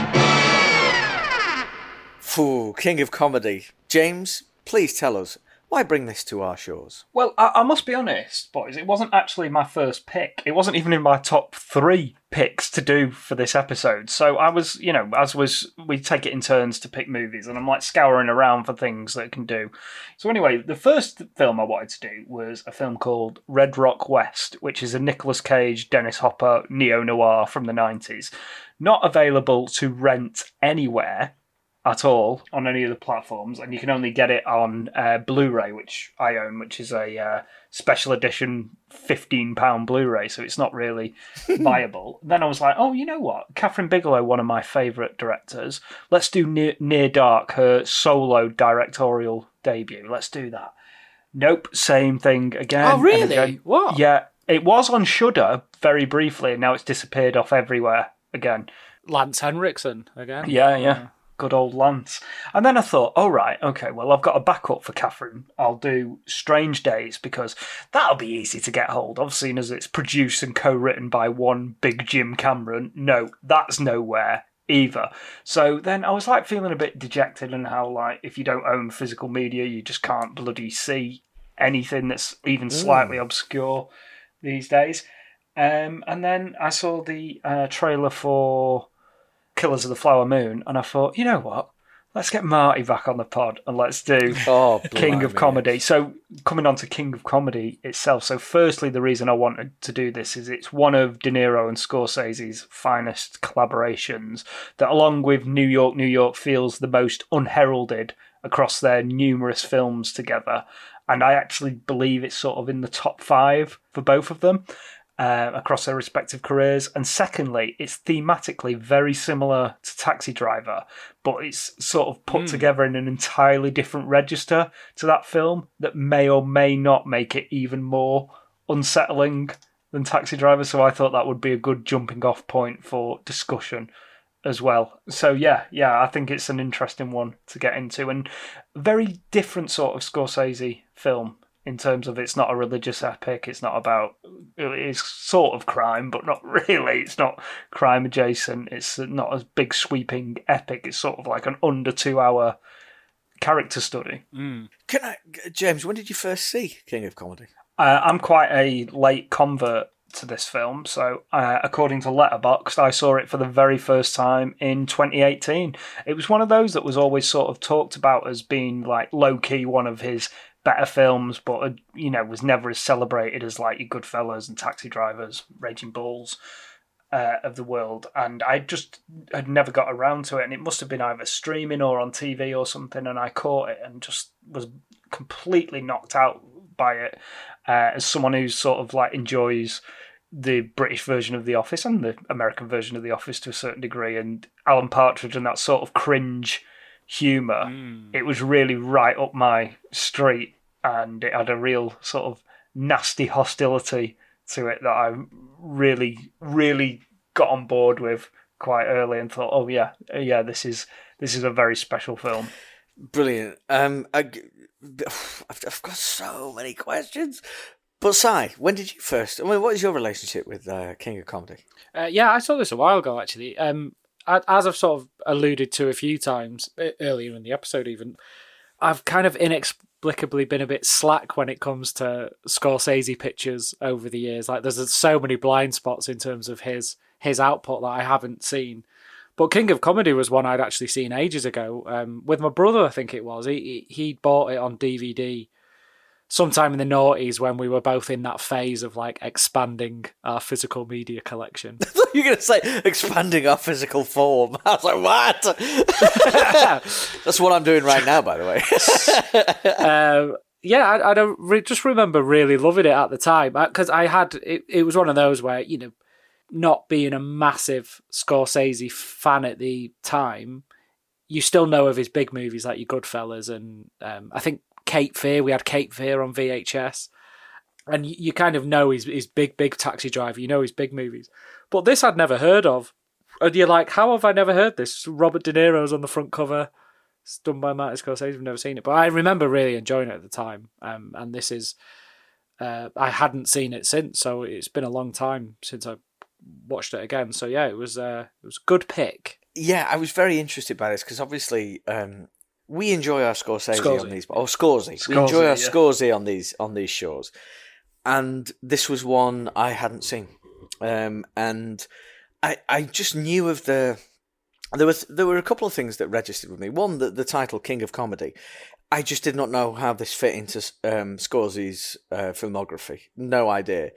Foo, king of comedy. James, please tell us why bring this to our shores. Well, I, I must be honest, boys, it wasn't actually my first pick. It wasn't even in my top three picks to do for this episode. So I was, you know, as was, we take it in turns to pick movies, and I'm like scouring around for things that can do. So anyway, the first film I wanted to do was a film called Red Rock West, which is a Nicolas Cage, Dennis Hopper neo noir from the 90s. Not available to rent anywhere at all on any of the platforms, and you can only get it on uh, Blu-ray, which I own, which is a uh, special edition fifteen pound Blu-ray, so it's not really viable. then I was like, oh, you know what? Kathryn Bigelow, one of my favourite directors. Let's do Near, Near Dark, her solo directorial debut. Let's do that. Nope, same thing again. Oh really? again. What? Yeah, it was on Shudder very briefly, and now it's disappeared off everywhere again. Lance Henriksen again. Yeah, yeah. Good old Lance. And then I thought, oh, right, okay, well, I've got a backup for Kathryn. I'll do Strange Days because that'll be easy to get hold of, seeing as it's produced and co written by one big Jim Cameron. No, that's nowhere either. So then I was like feeling a bit dejected and how, like, if you don't own physical media, you just can't bloody see anything that's even slightly obscure these days. Um, and then I saw the uh, trailer for Killers of the Flower Moon, and I thought, you know what? Let's get Marty back on the pod and let's do Oh, King of. Comedy. So, coming on to King of Comedy itself. So, firstly, the reason I wanted to do this is it's one of De Niro and Scorsese's finest collaborations that, along with New York, New York, feels the most unheralded across their numerous films together. And I actually believe it's sort of in the top five for both of them. Uh, across their respective careers, and secondly, it's thematically very similar to Taxi Driver, but it's sort of put together in an entirely different register to that film that may or may not make it even more unsettling than Taxi Driver. So I thought that would be a good jumping off point for discussion as well. So yeah, yeah, I think it's an interesting one to get into and very different sort of Scorsese film in terms of it's not a religious epic. It's not about it's sort of crime, but not really. It's not crime adjacent. It's not a big sweeping epic. It's sort of like an under two hour character study. Can I, James? When did you first see King of Comedy? Uh, I'm quite a late convert to this film, so uh, according to Letterboxd, I saw it for the very first time in 2018. It was one of those that was always sort of talked about as being like low key one of his better films, but uh, you know was never as celebrated as like your Goodfellas and Taxi Drivers, Raging Bulls. Uh, of the world, and I just had never got around to it, and it must have been either streaming or on TV or something, and I caught it and just was completely knocked out by it. Uh, as someone who sort of like enjoys the British version of The Office and the American version of The Office to a certain degree, and Alan Partridge and that sort of cringe humour, it was really right up my street, and it had a real sort of nasty hostility to it that I really, really got on board with quite early and thought, oh yeah, yeah, this is this is a very special film. Brilliant. Um, I, I've, I've got so many questions. But Si, when did you first? I mean, what is your relationship with uh, King of Comedy? Uh, yeah, I saw this a while ago actually. Um, a- as I've sort of alluded to a few times earlier in the episode, even I've kind of inexplicably been a bit slack when it comes to Scorsese pictures over the years. Like, there's so many blind spots in terms of his his output that I haven't seen. But King of Comedy was one I'd actually seen ages ago um, with my brother. I think it was. He he bought it on DVD sometime in the noughties when we were both in that phase of like expanding our physical media collection. You're to say expanding our physical form. I was like, what? That's what I'm doing right now, by the way. um, yeah, I, I don't re- just remember really loving it at the time because I had it. It was one of those where you know, not being a massive Scorsese fan at the time, you still know of his big movies like your Goodfellas and um, I think Cape Fear. We had Cape Fear on VHS, and you, you kind of know his his big big Taxi Driver. You know his big movies, but this I'd never heard of. And you're like, how have I never heard this? Robert De Niro's on the front cover. It's done by Martin Scorsese. I've never seen it, but I remember really enjoying it at the time. Um, and this is, uh, I hadn't seen it since, so it's been a long time since I watched it again. So yeah, it was uh, it was a good pick. yeah, I was very interested by this because obviously um, we enjoy our Scorsese Scorsese. on these. Oh, Scorsese. we enjoy our yeah. Scorsese on these on these shows, and this was one I hadn't seen, um, and I I just knew of the. There was there were a couple of things that registered with me. One, the, the title King of Comedy. I just did not know how this fit into um, Scorsese's uh, filmography. No idea.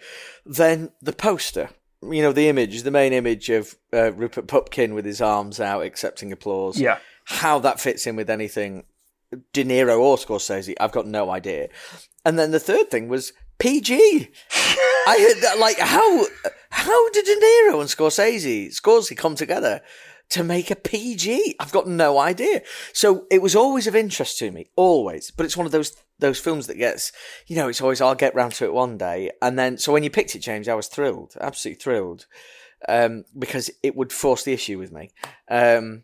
Then the poster, you know, the image, the main image of uh, Rupert Pupkin with his arms out accepting applause. Yeah. How that fits in with anything De Niro or Scorsese, I've got no idea. And then the third thing was PG. I heard that, like, how how did De Niro and Scorsese, Scorsese come together to make a PG? I've got no idea. So it was always of interest to me, always. But it's one of those those films that gets, you know, it's always I'll get round to it one day. And then, so when you picked it, James, I was thrilled, absolutely thrilled, um, because it would force the issue with me. Um,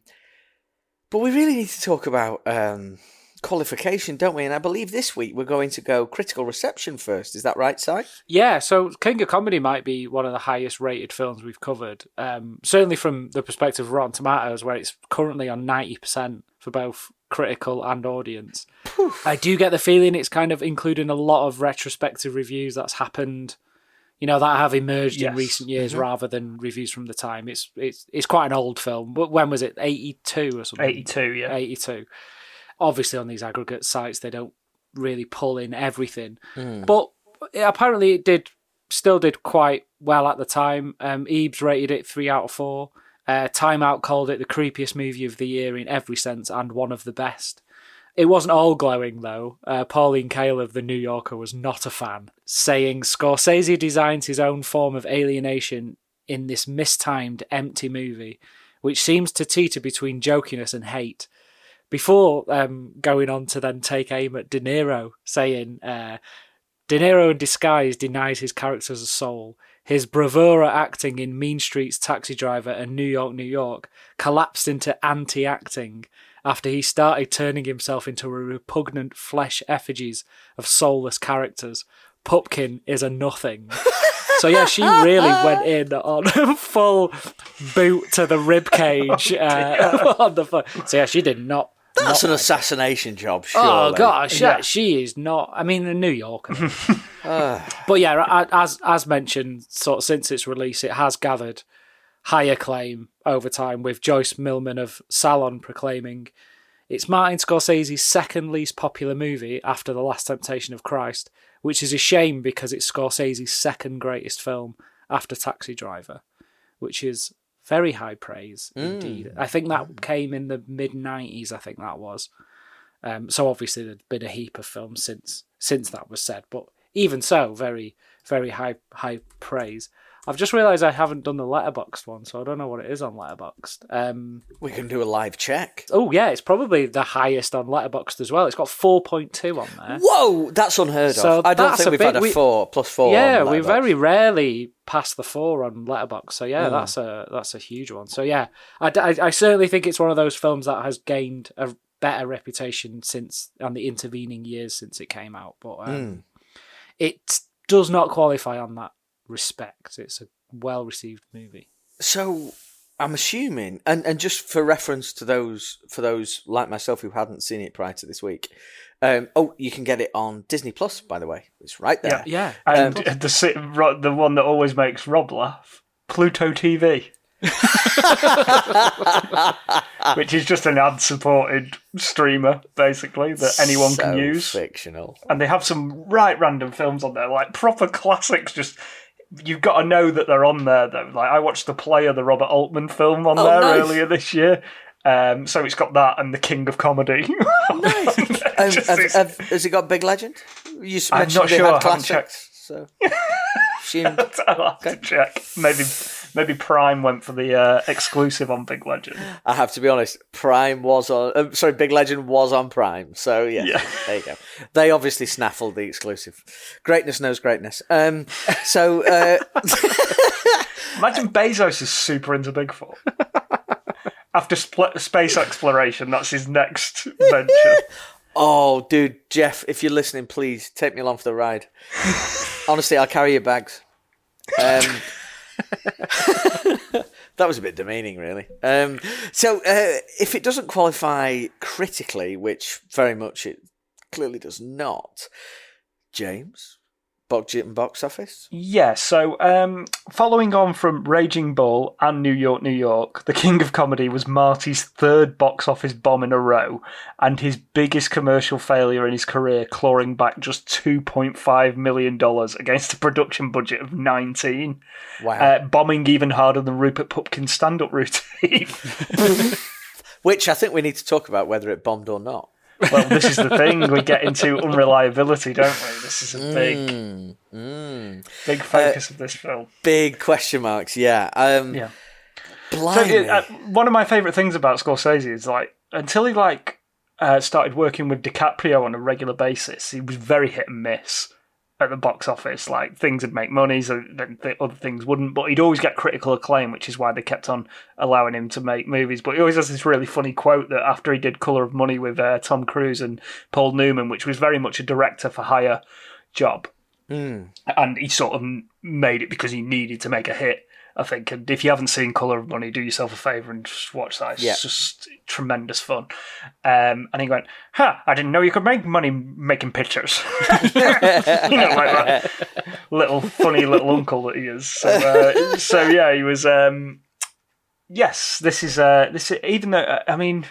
but we really need to talk about um, qualification, don't we? And I believe this week we're going to go critical reception first. Is that right, Si? Yeah, so King of Comedy might be one of the highest rated films we've covered. Um, certainly from the perspective of Rotten Tomatoes, where it's currently on 90% for both critical and audience. I do get the feeling it's kind of including a lot of retrospective reviews that's happened, you know that have emerged Yes. in recent years rather than reviews from the time. It's it's it's quite an old film. But when was it? Eighty two or something. 82, yeah. 82. Obviously, on these aggregate sites, they don't really pull in everything. But apparently, it did still did quite well at the time. Um, Ebes rated it three out of four. Uh, Time Out called it the creepiest movie of the year in every sense and one of the best. It wasn't all glowing though. Uh, Pauline Kael of the New Yorker was not a fan, saying Scorsese designs his own form of alienation in this mistimed, empty movie, which seems to teeter between jokiness and hate before um, going on to then take aim at De Niro, saying uh, De Niro in disguise denies his characters a soul. His bravura acting in Mean Streets Taxi Driver and New York, New York collapsed into anti acting after he started turning himself into a repugnant flesh effigies of soulless characters. Pupkin is a nothing. So yeah, she really went in on full boot to the rib cage uh, on the foot. So yeah, she did not. That's not an like it. assassination job, surely. Oh gosh, Yeah. yeah. she is not. I mean, the New Yorker. but yeah, as as mentioned, sort of since its release, it has gathered high acclaim over time, with Joyce Millman of Salon proclaiming it's Martin Scorsese's second least popular movie after The Last Temptation of Christ, which is a shame because it's Scorsese's second greatest film after Taxi Driver, which is very high praise indeed. I think that came in the mid '90s. I think that was. Um, so obviously there'd been a heap of films since since that was said, but even so, very very high high praise. I've just realised I haven't done the Letterboxd one, so I don't know what it is on Letterboxd. Um, We can do a live check. oh yeah, it's probably the highest on Letterboxd as well. It's got four point two on there. Whoa, that's unheard So of. I don't think we've bit- had a we- four plus four. yeah, we very rarely pass the four on Letterboxd. So yeah, that's a that's a huge one. So yeah, I, I, I certainly think it's one of those films that has gained a better reputation since on the intervening years since it came out. But um, it does not qualify on that respect. It's a well received movie. So I'm assuming, and, and just for reference to those for those like myself who hadn't seen it prior to this week, um, oh, you can get it on Disney Plus. By the way, it's right there. Yeah, yeah. And Um, the si- the one that always makes Rob laugh, Pluto TV, which is just an ad-supported streamer basically that anyone can use. Fictional. And they have some right random films on there, like proper classics. Just you've got to know that they're on there though. Like I watched the Player, the Robert Altman film on Oh, there nice. earlier this year. Um, so it's got that and the King of Comedy. nice. Um, have, have- has it got Big Legend? You s- I'm not they sure, I haven't classics, so. Assumed- I'll have to check. Maybe maybe Prime went for the uh, exclusive on Big Legend. I have to be honest. Prime was on. Uh, sorry, Big Legend was on Prime. So yeah, Yeah. there you go. They obviously snaffled the exclusive. Greatness knows greatness. Um, so uh, Imagine Bezos is super into Bigfoot. After spl- space exploration, that's his next venture. Oh, dude, Jeff, if you're listening, please take me along for the ride. Honestly, I'll carry your bags. Um, that was a bit demeaning, really. Um, so, uh, if it doesn't qualify critically, which very much it clearly does not, James, budget and box office. Yeah, so um, following on from Raging Bull and New York, New York, The King of Comedy was Marty's third box office bomb in a row and his biggest commercial failure in his career, clawing back just $2.5 million against a production budget of 19 Wow. uh, bombing even harder than Rupert Pupkin's stand up routine. Which I think we need to talk about whether it bombed or not. Well, this is the thing. We get into unreliability, don't we? This is a big, Mm, big focus of this film. Big question marks, yeah. Um, Yeah. So, uh, one of my favorite things about Scorsese is like until he like uh, started working with DiCaprio on a regular basis, he was very hit and miss at the box office. Like things would make money, so then th- other things wouldn't. But he'd always get critical acclaim, which is why they kept on allowing him to make movies. But he always has this really funny quote that after he did Color of Money with uh, Tom Cruise and Paul Newman, which was very much a director for hire job, and he sort of made it because he needed to make a hit. I think. And if you haven't seen Color of Money, do yourself a favour and just watch that. It's Yeah. just tremendous fun. Um, and he went, "Huh? I didn't know you could make money making pictures." you know, like that little funny little uncle that he is. So, uh, so yeah, he was. Um, yes, this is. Uh, this is, even though I mean.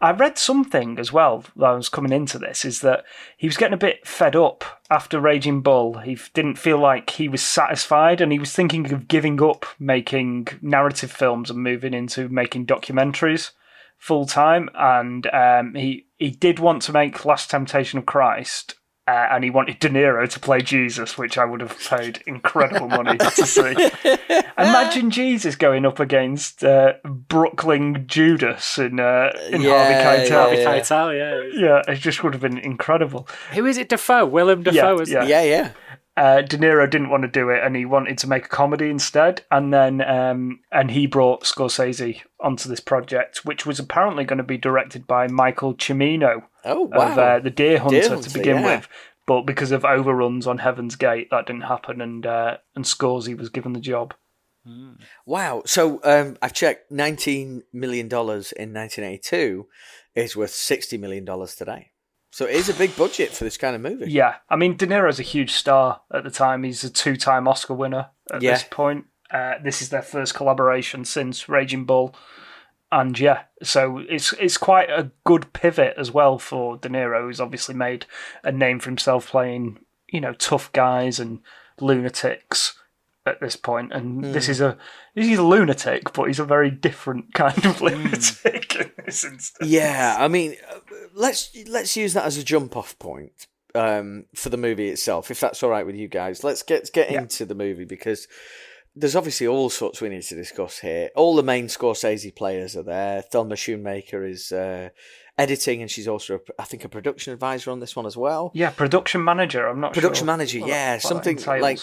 I read something as well that I was coming into this is that he was getting a bit fed up after Raging Bull. He didn't feel like he was satisfied and he was thinking of giving up making narrative films and moving into making documentaries full time. And um, he, he did want to make Last Temptation of Christ. Uh, and he wanted De Niro to play Jesus, which I would have paid incredible money to see. Imagine Jesus going up against uh, Brooklyn Judas in uh, in Yeah, Harvey yeah, Keitel. Harvey yeah. Keitel, yeah. Yeah, it just would have been incredible. Who is it? Defoe, Willem Defoe. is yeah. Yeah, yeah. Uh, De Niro didn't want to do it, and he wanted to make a comedy instead. And then, um, and he brought Scorsese onto this project, which was apparently going to be directed by Michael Cimino Oh wow. of uh, the Deer Hunter, Deer to begin yeah. with. But because of overruns on Heaven's Gate, that didn't happen, and uh, and Scorsese was given the job. Wow. So um, I've checked. Nineteen million dollars in 1982 is worth 60 million dollars today. So it is a big budget for this kind of movie. Yeah, I mean, De Niro's a huge star at the time. He's a two-time Oscar winner at Yeah. this point. Uh, this is their first collaboration since Raging Bull, and yeah, so it's it's quite a good pivot as well for De Niro, who's obviously made a name for himself playing, you know, tough guys and lunatics at this point. And Hmm. this is a he's a lunatic, but he's a very different kind Hmm. of lunatic in this instance. Yeah, I mean, uh, let's let's use that as a jump off point um, for the movie itself, if that's all right with you guys. Let's get get Yeah. into the movie because there's obviously all sorts we need to discuss here. All the main Scorsese players are there. Thelma Schoonmaker is uh, editing, and she's also, a, I think, a production advisor on this one as well. Yeah, production manager. I'm not Production sure manager, yeah, something like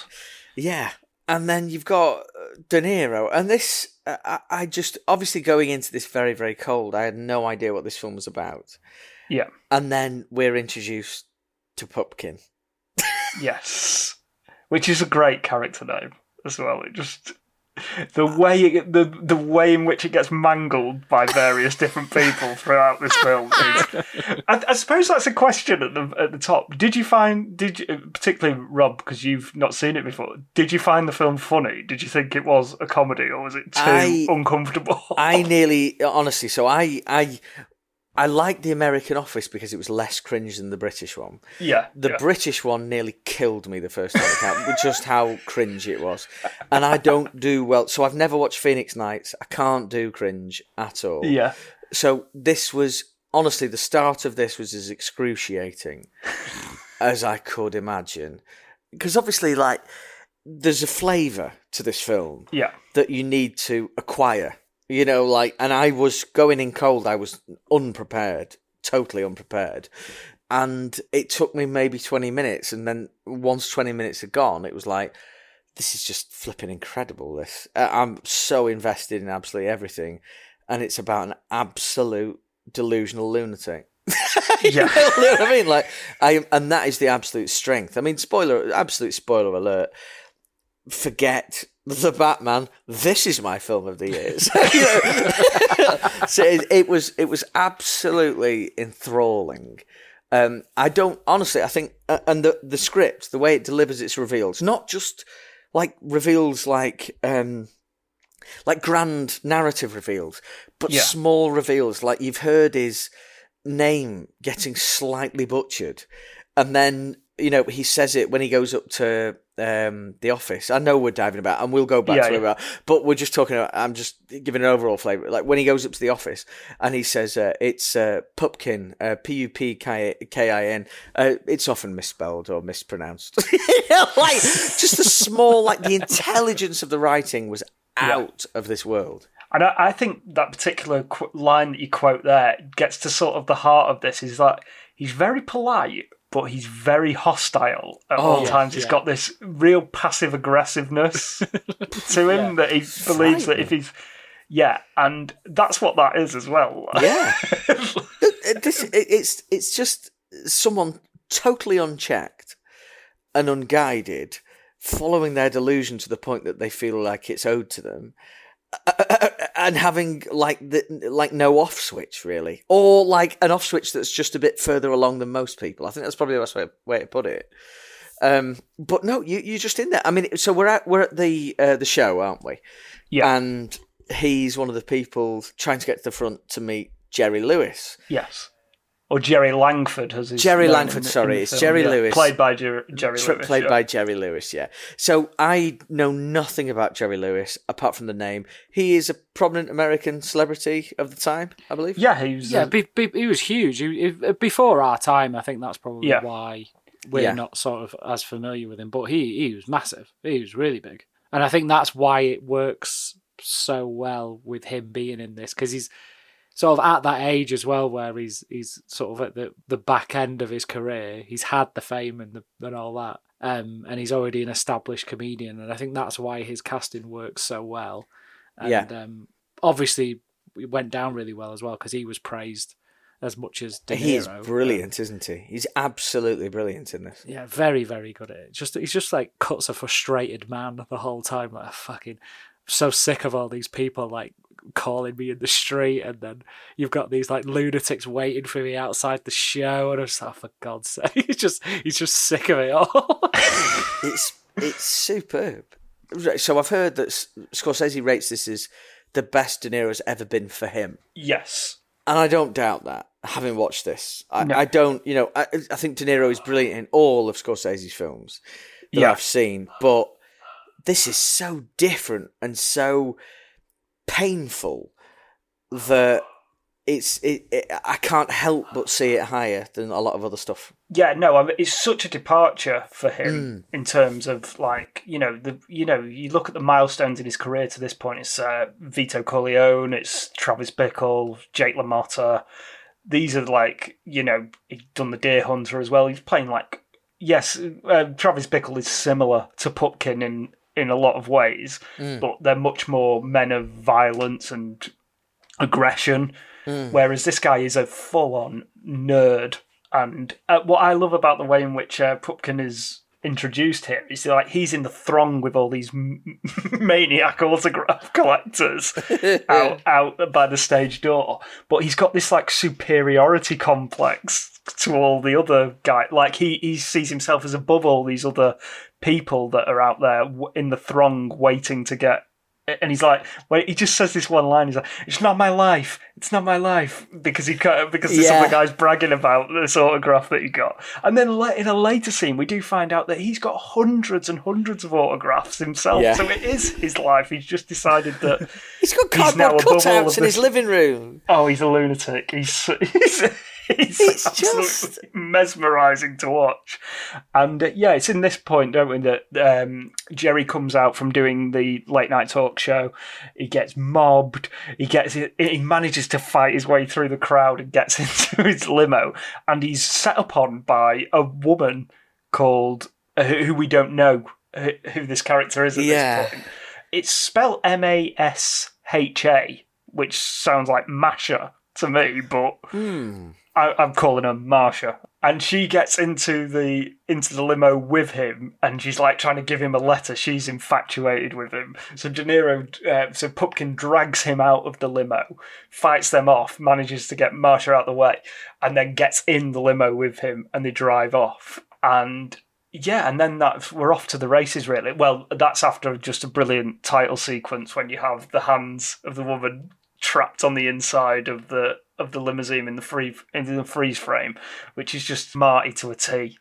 yeah. And then you've got uh, De Niro, and this uh, I, I just obviously going into this very very cold. I had no idea what this film was about, yeah. and then we're introduced to Pupkin. Yes, which is a great character name as well. It just the way it, the the way in which it gets mangled by various different people throughout this film. Is, I, I suppose that's a question at the at the top. Did you find did you, particularly Rob because you've not seen it before? Did you find the film funny? Did you think it was a comedy or was it too I- uncomfortable? I nearly honestly, so I I I liked the American Office because it was less cringe than the British one. yeah, The yeah. British one nearly killed me the first time it came, with just how cringe it was. And I don't do well. So I've never watched Phoenix Nights. I can't do cringe at all. yeah. So this was honestly the start of this was as excruciating as I could imagine, because obviously, like, there's a flavour to this film Yeah. that you need to acquire. You know, like, and I was going in cold. I was unprepared, totally unprepared. And it took me maybe 20 minutes. And then once 20 minutes had gone, it was like, this is just flipping incredible. This, Uh, I'm so invested in absolutely everything. And it's about an absolute delusional lunatic. Yeah. you know what I mean? Like, I, and that is the absolute strength. I mean, spoiler, absolute spoiler alert forget the Batman. This is my film of the years. So it, it was it was absolutely enthralling. Um, I don't honestly. I think, uh, and the the script, the way it delivers its reveals, not just like reveals like um, like grand narrative reveals, but Yeah. small reveals. Like you've heard his name getting slightly butchered, and then you know he says it when he goes up to um, the office. I know we're diving about, and we'll go back Yeah, to yeah. are, but we're just talking about. I'm just giving an overall flavour. Like when he goes up to the office and he says uh, it's uh, Pupkin, uh, P U P K I N. Uh, it's often misspelled or mispronounced. Like just the small, like the intelligence of the writing was out of this world. And I, I think that particular qu- line that you quote there gets to sort of the heart of this. Is that he's very polite, but he's very hostile at oh, all yeah, times. He's yeah. got this real passive aggressiveness to him that he believes that if he's yeah, and that's what that is as well. Yeah, uh, this it, it's it's just someone totally unchecked and unguided following their delusion to the point that they feel like it's owed to them, uh, uh, uh and having like the like no off switch really, or like an off switch that's just a bit further along than most people. I think that's probably the best way, way to put it. Um, but no, you you're just in there. I mean, so we're at we're at the uh, the show, aren't we? Yeah. And he's one of the people trying to get to the front to meet Jerry Lewis. Yes. Or Jerry Langford, as he's Jerry known Langford, in sorry, in the it's film, Jerry yeah. Lewis. played by Jer- Jerry Tra- Lewis, played yeah. by Jerry Lewis, yeah. So I know nothing about Jerry Lewis apart from the name. He is a prominent American celebrity of the time, I believe. Yeah, he was. Yeah, uh, be, be, he was huge. He, he- before our time, I think that's probably Yeah. why we're Yeah. not sort of as familiar with him. But he, he was massive. He was really big, and I think that's why it works so well with him being in this because he's sort of at that age as well where he's he's sort of at the, the back end of his career. He's had the fame and the, and all that, um, and he's already an established comedian, and I think that's why his casting works so well. And, Yeah. um, obviously it went down really well as well because he was praised as much as De He is brilliant, isn't he? He's absolutely brilliant in this. Yeah, very, very good at it. Just he's just like cuts a frustrated man the whole time. Like fucking, I'm so sick of all these people like calling me in the street, and then you've got these like lunatics waiting for me outside the show, and I'm just like, oh, for God's sake, he's just he's just sick of it all. It's it's superb. So I've heard that Scorsese rates this as the best De Niro's ever been for him. yes. And I don't doubt that, having watched this. I, No. I don't, you know, I, I think De Niro is brilliant in all of Scorsese's films that Yeah. I've seen, but this is so different and so painful that it's it, it I can't help but see it higher than a lot of other stuff. Yeah, no, I mean, it's such a departure for him in terms of like you know the you know you look at the milestones in his career to this point. It's uh, Vito Corleone, it's Travis Bickle, Jake LaMotta. These are like you know he's done the Deer Hunter as well. He's playing like yes, uh, Travis Bickle is similar to Pupkin in in a lot of ways, but they're much more men of violence and aggression. Whereas this guy is a full on nerd. And uh, what I love about the way in which uh, Pupkin is introduced here is like he's in the throng with all these m- maniac autograph collectors out out by the stage door, but he's got this like superiority complex to all the other guy. Like he he sees himself as above all these other people that are out there in the throng waiting to get. And he's like, wait, he just says this one line. He's like, "It's not my life. It's not my life," because he ca- because this Yeah. other guy's bragging about this autograph that he got. And then in a later scene, we do find out that he's got hundreds and hundreds of autographs himself. Yeah. So it is his life. He's just decided that. He's got He's now cardboard of cutouts in his living room. Oh, he's a lunatic. He's he's, It's just- mesmerising to watch. And uh, yeah, it's in this point, don't we, that um, Jerry comes out from doing the late night talk show. He gets mobbed. He gets he manages to fight his way through the crowd and gets into his limo. And he's set upon by a woman called uh, who we don't know who, this character is at Yeah. this point. It's spelled M A S H A, which sounds like Masha to me, but I, I'm calling her Marsha. And she gets into the into the limo with him, and she's like trying to give him a letter. She's infatuated with him. So De Niro, uh, so Pupkin drags him out of the limo, fights them off, manages to get Marsha out of the way, and then gets in the limo with him, and they drive off. And yeah, and then that we're off to the races. Really, well, that's after just a brilliant title sequence when you have the hands of the woman trapped on the inside of the of the limousine in the free in the freeze frame, which is just Marty to a T.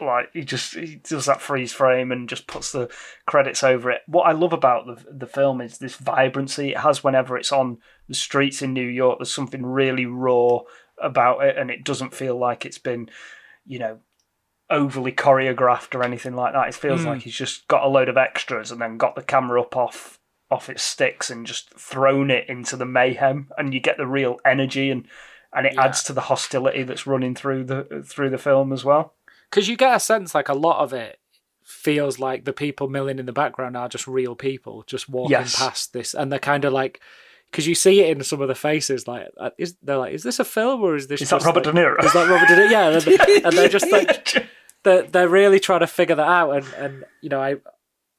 Like he just he does that freeze frame and just puts the credits over it. What I love about the the film is this vibrancy it has whenever it's on the streets in New York. There's something really raw about it, and it doesn't feel like it's been, you know, overly choreographed or anything like that. It feels hmm. like he's just got a load of extras and then got the camera up off off its sticks and just thrown it into the mayhem, and you get the real energy and and it adds to the hostility that's running through the through the film as well. because you get a sense like a lot of it feels like the people milling in the background are just real people just walking Yes. past this and they're kind of like because you see it in some of the faces like uh, is they're like is this a film or is this Is that Robert like- De Niro? is that Robert De Niro yeah and, and they're just like they're they're really trying to figure that out. And and you know, I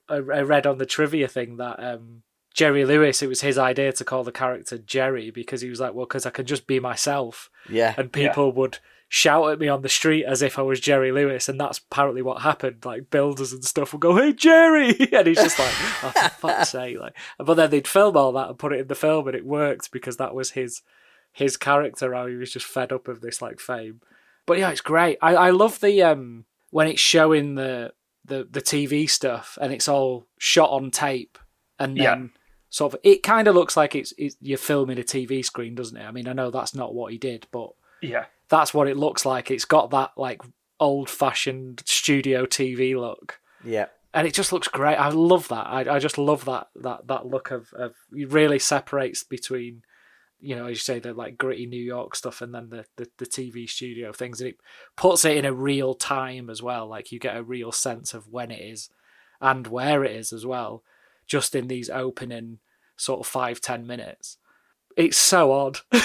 I, I read on the trivia thing that um, Jerry Lewis, it was his idea to call the character Jerry because he was like, well, because I can just be myself, Yeah. and people would shout at me on the street as if I was Jerry Lewis, and that's apparently what happened. Like builders and stuff would go, "Hey Jerry," and he's just like, "Oh, for fuck's sake!" Like, but then they'd film all that and put it in the film, and it worked because that was his his character. How he was just fed up of this like fame. But yeah, it's great. I I love the um when it's showing the the the TV stuff and it's all shot on tape, and then. Yeah. Sort of, it kind of looks like it's, it's you're filming a TV screen, doesn't it? I mean, I know that's not what he did, but Yeah. that's what it looks like. It's got that like old fashioned studio TV look. Yeah. And it just looks great. I love that. I, I just love that that that look of, of it really separates between you know, as you say, the like gritty New York stuff and then the, the, the TV studio things. And it puts it in a real time as well. Like you get a real sense of when it is and where it is as well, just in these opening sort of five, ten minutes. It's so odd.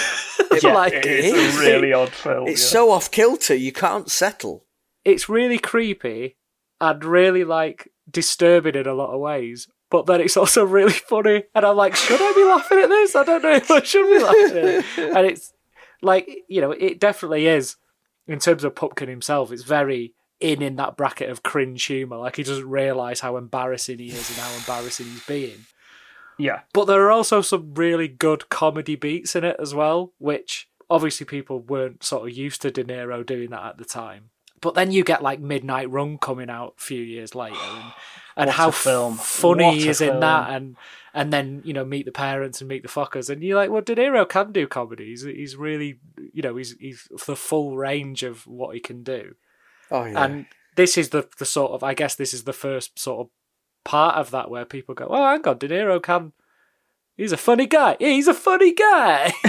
Yeah, like It is a really odd film. It's yeah. so off kilter, you can't settle. it's really creepy and really like disturbing in a lot of ways. But then it's also really funny, and I'm like, should I be laughing at this? I don't know if I should be laughing at it. And it's like, you know, it definitely is in terms of Pupkin himself. It's very in in that bracket of cringe humor. Like he doesn't realize how embarrassing he is and how embarrassing he's being. Yeah. But there are also some really good comedy beats in it as well, which obviously people weren't sort of used to De Niro doing that at the time. But then you get like Midnight Run coming out a few years later, and, and how film. funny What he is in that, and and then you know meet the parents and meet the Fockers, and you're like, well, De Niro can do comedy. He's, he's really, you know, he's he's the full range of what he can do. Oh yeah. And this is the the sort of I guess this is the first sort of part of that where people go, oh, hang on, De Niro can. He's a funny guy. Yeah, he's a funny guy.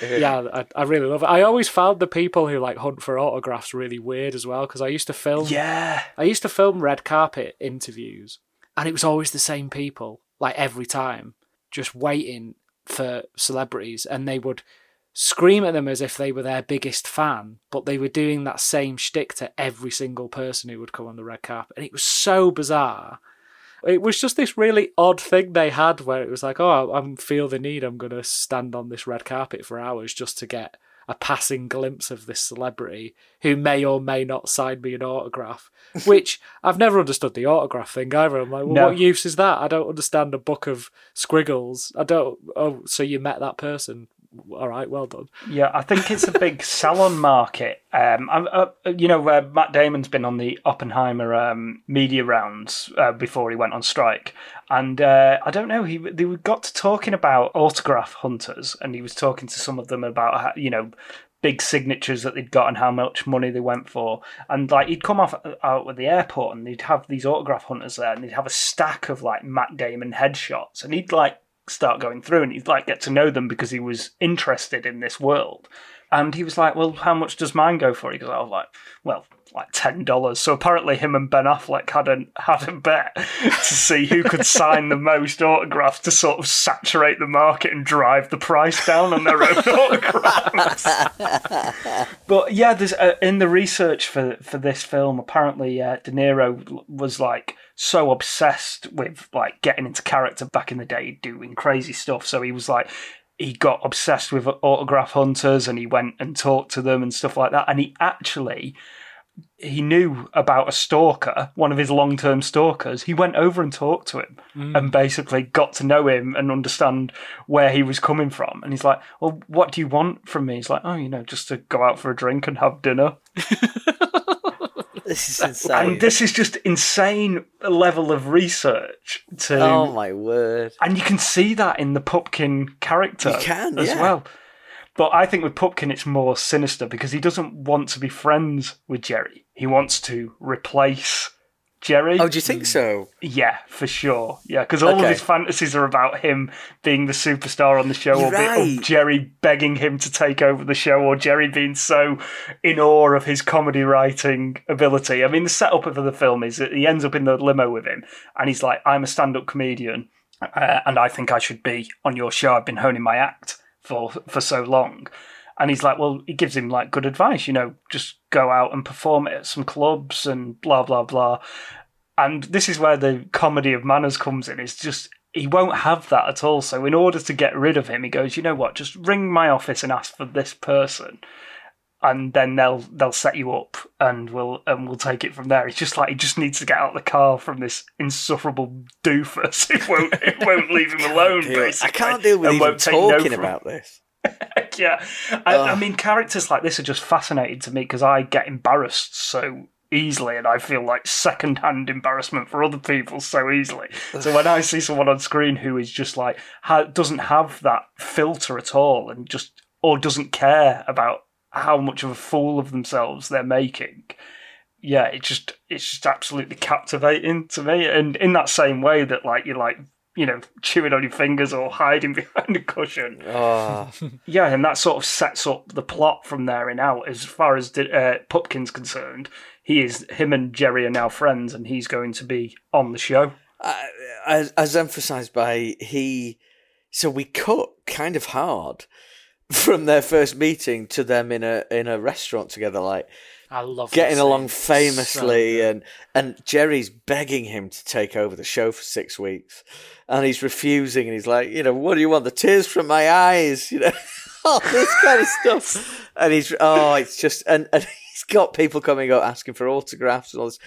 yeah, I, I really love it. I always found the people who like hunt for autographs really weird as well because I used to film. Yeah. I used to film red carpet interviews, and it was always the same people, like every time, just waiting for celebrities, and they would scream at them as if they were their biggest fan, but they were doing that same shtick to every single person who would come on the red carpet, and it was so bizarre. It was just this really odd thing they had where it was like, oh, I feel the need. I'm going to stand on this red carpet for hours just to get a passing glimpse of this celebrity who may or may not sign me an autograph. Which I've never understood the autograph thing either. I'm like, well, No. what use is that? I don't understand a book of squiggles. I don't. Oh, so you met that person? All right, well done. Yeah, I think it's a big salon market. Um, I'm- uh, you know, uh, Matt Damon's been on the Oppenheimer um, media rounds uh, before he went on strike, and uh, I don't know. He they got to talking about autograph hunters, and he was talking to some of them about how, you know big signatures that they'd got and how much money they went for. And like he'd come off uh, out at the airport, and they'd have these autograph hunters there, and they'd have a stack of like Matt Damon headshots, and he'd like start going through and he'd like get to know them because he was interested in this world. And he was like, "Well, how much does mine go for?" He "I was oh, like, well, like ten dollars." So apparently, him and Ben Affleck had a had a bet to see who could sign the most autographs to sort of saturate the market and drive the price down on their own autographs. but yeah, there's uh, in the research for for this film. Apparently, uh, De Niro was like so obsessed with like getting into character back in the day, doing crazy stuff. So he was like he got obsessed with autograph hunters and he went and talked to them and stuff like that. And he actually he knew about a stalker, one of his long term stalkers. He went over and talked to him hmm. and basically got to know him and understand where he was coming from. And he's like, Well, what do you want from me? He's like, Oh, you know, just to go out for a drink and have dinner. This is insane. And this is just insane level of research to oh my word. and you can see that in the Pupkin character You can, as yeah. well. But I think with Pupkin, it's more sinister because he doesn't want to be friends with Jerry. He wants to replace Jerry. Oh, do you think so? Yeah, for sure. Yeah, because all of his fantasies are about him being the superstar on the show, or, be- or. Jerry begging him to take over the show, or Jerry being so in awe of his comedy writing ability. I mean, the setup of the film is that he ends up in the limo with him, and he's like, "I'm a stand-up comedian, uh, and I think I should be on your show. I've been honing my act for for so long." And he's like, well, he gives him like good advice, you know, just go out and perform it at some clubs and blah blah blah. And this is where the comedy of manners comes in. It's just he won't have that at all. So in order to get rid of him, he goes, you know what, just ring my office and ask for this person and then they'll they'll set you up and we'll and we'll take it from there. It's just like he just needs to get out of the car from this insufferable doofus. It won't it won't leave him alone. I can't deal with even no talking from- about this. yeah, I, I mean, characters like this are just fascinating to me because I get embarrassed so easily, and I feel like second-hand embarrassment for other people so easily. So when I see someone on screen who is just like ha- doesn't have that filter at all, and just or doesn't care about how much of a fool of themselves they're making, yeah, it just it's just absolutely captivating to me. And in that same way that like you're like you know chewing on your fingers or hiding behind a cushion. Oh, Yeah, and that sort of sets up the plot from there and out. As far as uh, Pupkin's concerned, he is him and Jerry are now friends, and he's going to be on the show. uh, as, as emphasised by he. So we cut kind of hard from their first meeting to them in a in a restaurant together, like I love getting along famously, good. and and Jerry's begging him to take over the show for six weeks, and he's refusing, and he's like, you know, what do you want? The tears from my eyes, you know, all this kind of stuff, and he's oh, it's just and and he's got people coming up asking for autographs and all this,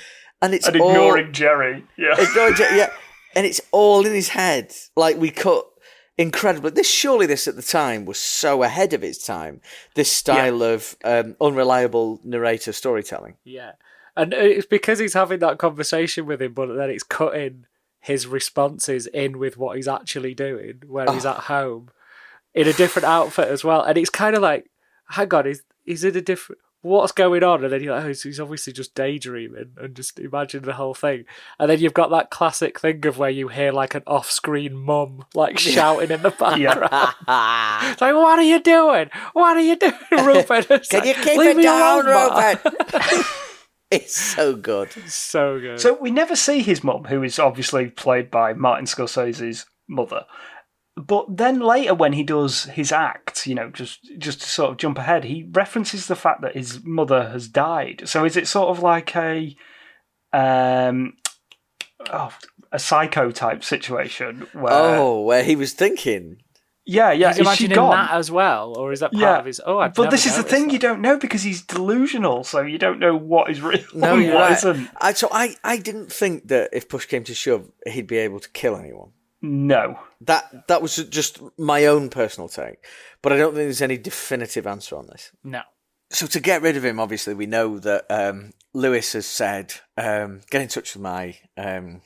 and it's And all- ignoring Jerry, yeah, Ignoring Jerry, yeah, and it's all in his head. Like we cut incredibly. This surely this at the time was so ahead of its time. This style of um, unreliable narrator storytelling. Yeah. And it's because he's having that conversation with him, but then it's cutting his responses in with what he's actually doing, where he's at home in a different outfit as well. And it's kind of like, hang on, he's, he's in a different. What's going on? And then you're like, oh, he's- he's obviously just daydreaming and just imagine the whole thing. And then you've got that classic thing of where you hear like an off screen mum like shouting in the background. It's like, what are you doing? What are you doing, Rupert? It's Can like, you keep "Leave it down, alone, Rupert? it's so good. So good. So we never see his mum, who is obviously played by Martin Scorsese's mother. But then later, when he does his act, you know, just just to sort of jump ahead, he references the fact that his mother has died. So is it sort of like a um, oh, a psycho type situation where? oh, where he was thinking. yeah, yeah. He's is she gone? that as well, or is that part Yeah. of his? Oh, I've but this is the thing that. you don't know because he's delusional, so you don't know what is real No, and you're what right. not I, so I, I didn't think that if push came to shove, he'd be able to kill anyone. No. That that was just my own personal take, but I don't think there's any definitive answer on this. No. So to get rid of him, obviously, we know that um, Lewis has said, um, "Get in touch with my um,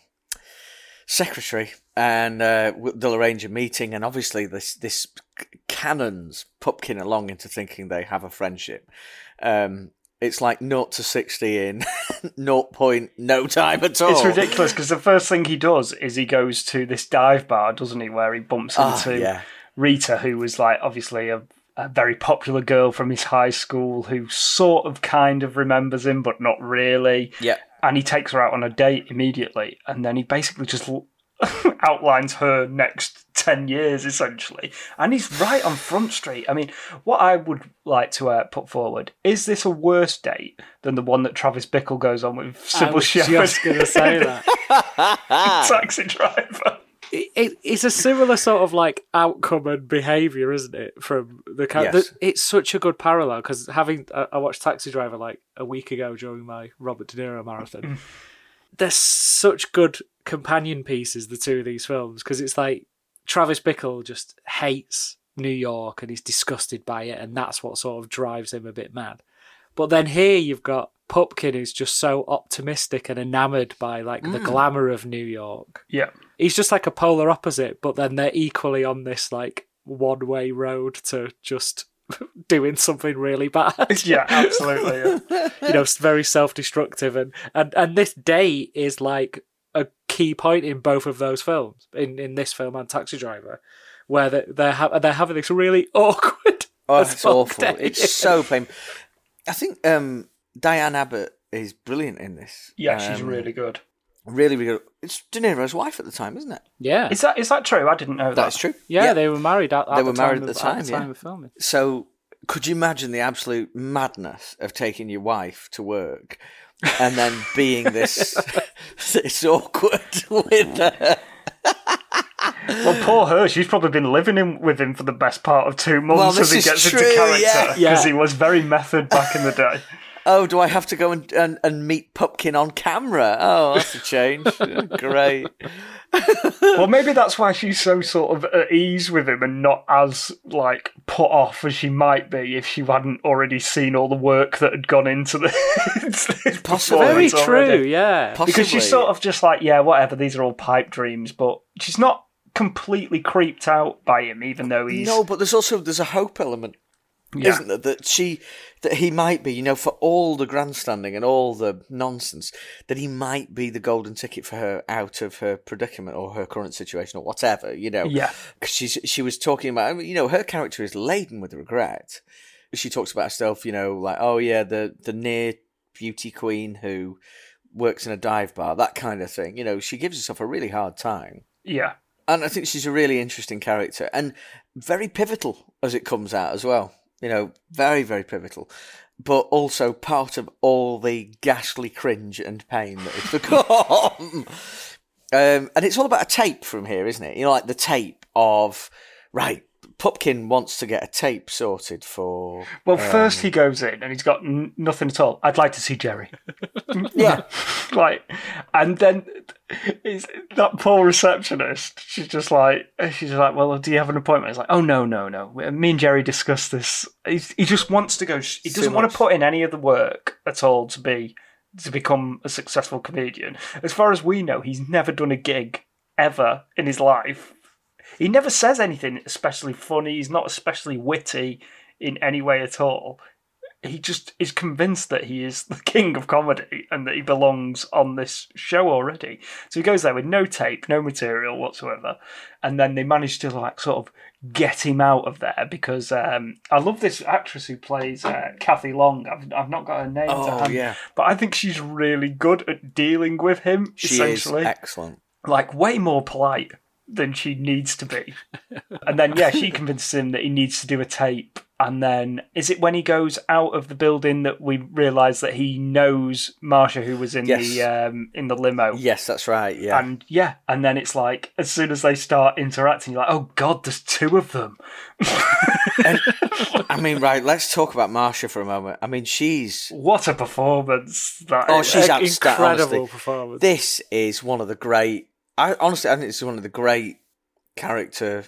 secretary, and uh, w- they'll arrange a meeting." And obviously, this this c- cannons Pupkin along into thinking they have a friendship. Um, it's like naught to sixty in naught point no time at all. It's ridiculous because the first thing he does is he goes to this dive bar, doesn't he, where he bumps Ah, into yeah. Rita, who was like obviously a, a very popular girl from his high school who sort of kind of remembers him, but not really. Yeah. And he takes her out on a date immediately, and then he basically just outlines her next 10 years essentially. And he's right on Front Street. I mean, what I would like to uh, put forward is this a worse date than the one that Travis Bickle goes on with I Cybill was Shepherd? just going to say that. taxi driver. It, it, it's a similar sort of like outcome and behaviour, isn't it? From the kind, Yes. it's such a good parallel because having I I watched Taxi Driver like a week ago during my Robert De Niro marathon. They're such good companion pieces, the two of these films, because it's like Travis Bickle just hates New York and he's disgusted by it, and that's what sort of drives him a bit mad. But then here you've got Pupkin who's just so optimistic and enamoured by like the mm. glamour of New York Yeah. he's just like a polar opposite, but then they're equally on this like one way road to just doing something really bad. Yeah, absolutely. Yeah. you know, it's very self destructive and, and and this date is like a key point in both of those films, in, in this film and Taxi Driver, where they, they're ha- they're having this really awkward. Oh, it's awful. date. It's so painful. I think um, Diahnne Abbott is brilliant in this. Yeah, she's Um, really good. Really, really good. It's De Niro's wife at the time, isn't it? yeah. Is that is that true? I didn't know that. That's true. yeah, they were married at, at They the were married time at the of, time, yeah. of filming. So could you imagine the absolute madness of taking your wife to work and then being this this awkward with her? Well, poor her. She's probably been living in, with him for the best part of two months Well, as he gets true, into character yeah. because Yeah. he was very method back in the day. Oh, do I have to go and, and, and meet Pupkin on camera? Oh, that's a change. Great. well, maybe that's why she's so sort of at ease with him and not as like put off as she might be if she hadn't already seen all the work that had gone into the this Possibly. Very true, already. yeah. Possibly. Because she's sort of just like, yeah, whatever. These are all pipe dreams, but she's not completely creeped out by him, even though he's No, but there's also there's a hope element, Yeah. isn't there? That she that he might be, you know, for all the grandstanding and all the nonsense, that he might be the golden ticket for her out of her predicament or her current situation or whatever, you know. Yeah. 'Cause she's she was talking about, you know, her character is laden with regret. She talks about herself, you know, like, oh yeah, the the near beauty queen who works in a dive bar, that kind of thing. You know, she gives herself a really hard time. yeah. And I think she's a really interesting character and very pivotal as it comes out as well. You know, very, very pivotal. But also part of all the ghastly cringe and pain that it's become. um, and it's all about a tape from here, isn't it? You know, like the tape of, right, Pupkin wants to get a tape sorted for. Well, um, first he goes in and he's got n- nothing at all. I'd like to see Jerry. Yeah. like, and then is that poor receptionist. She's just like, she's like, well, do you have an appointment? It's like, oh no, no, no. Me and Jerry discussed this. He's, he just wants to go. He doesn't want to put in any of the work at all to be to become a successful comedian. As far as we know, he's never done a gig ever in his life. He never says anything especially funny. He's not especially witty in any way at all. He just is convinced that he is the king of comedy and that he belongs on this show already. So he goes there with no tape, no material whatsoever, and then they manage to like sort of get him out of there because um, I love this actress who plays uh, Cathy Long. I've, I've not got her name to Oh, hand, yeah. but I think she's really good at dealing with him. She is essentially, excellent. like way more polite than she needs to be. and then yeah, she convinces him that he needs to do a tape. And then is it when he goes out of the building that we realise that he knows Marsha who was in Yes. the um, in the limo? Yes, that's right. Yeah. And yeah, and then it's like as soon as they start interacting, you're like, oh god, there's two of them. I mean, right, let's talk about Marsha for a moment. I mean, she's What a performance! That Oh, is. she's An outstanding. incredible honestly. performance. This is one of the great. I honestly, I think it's one of the great character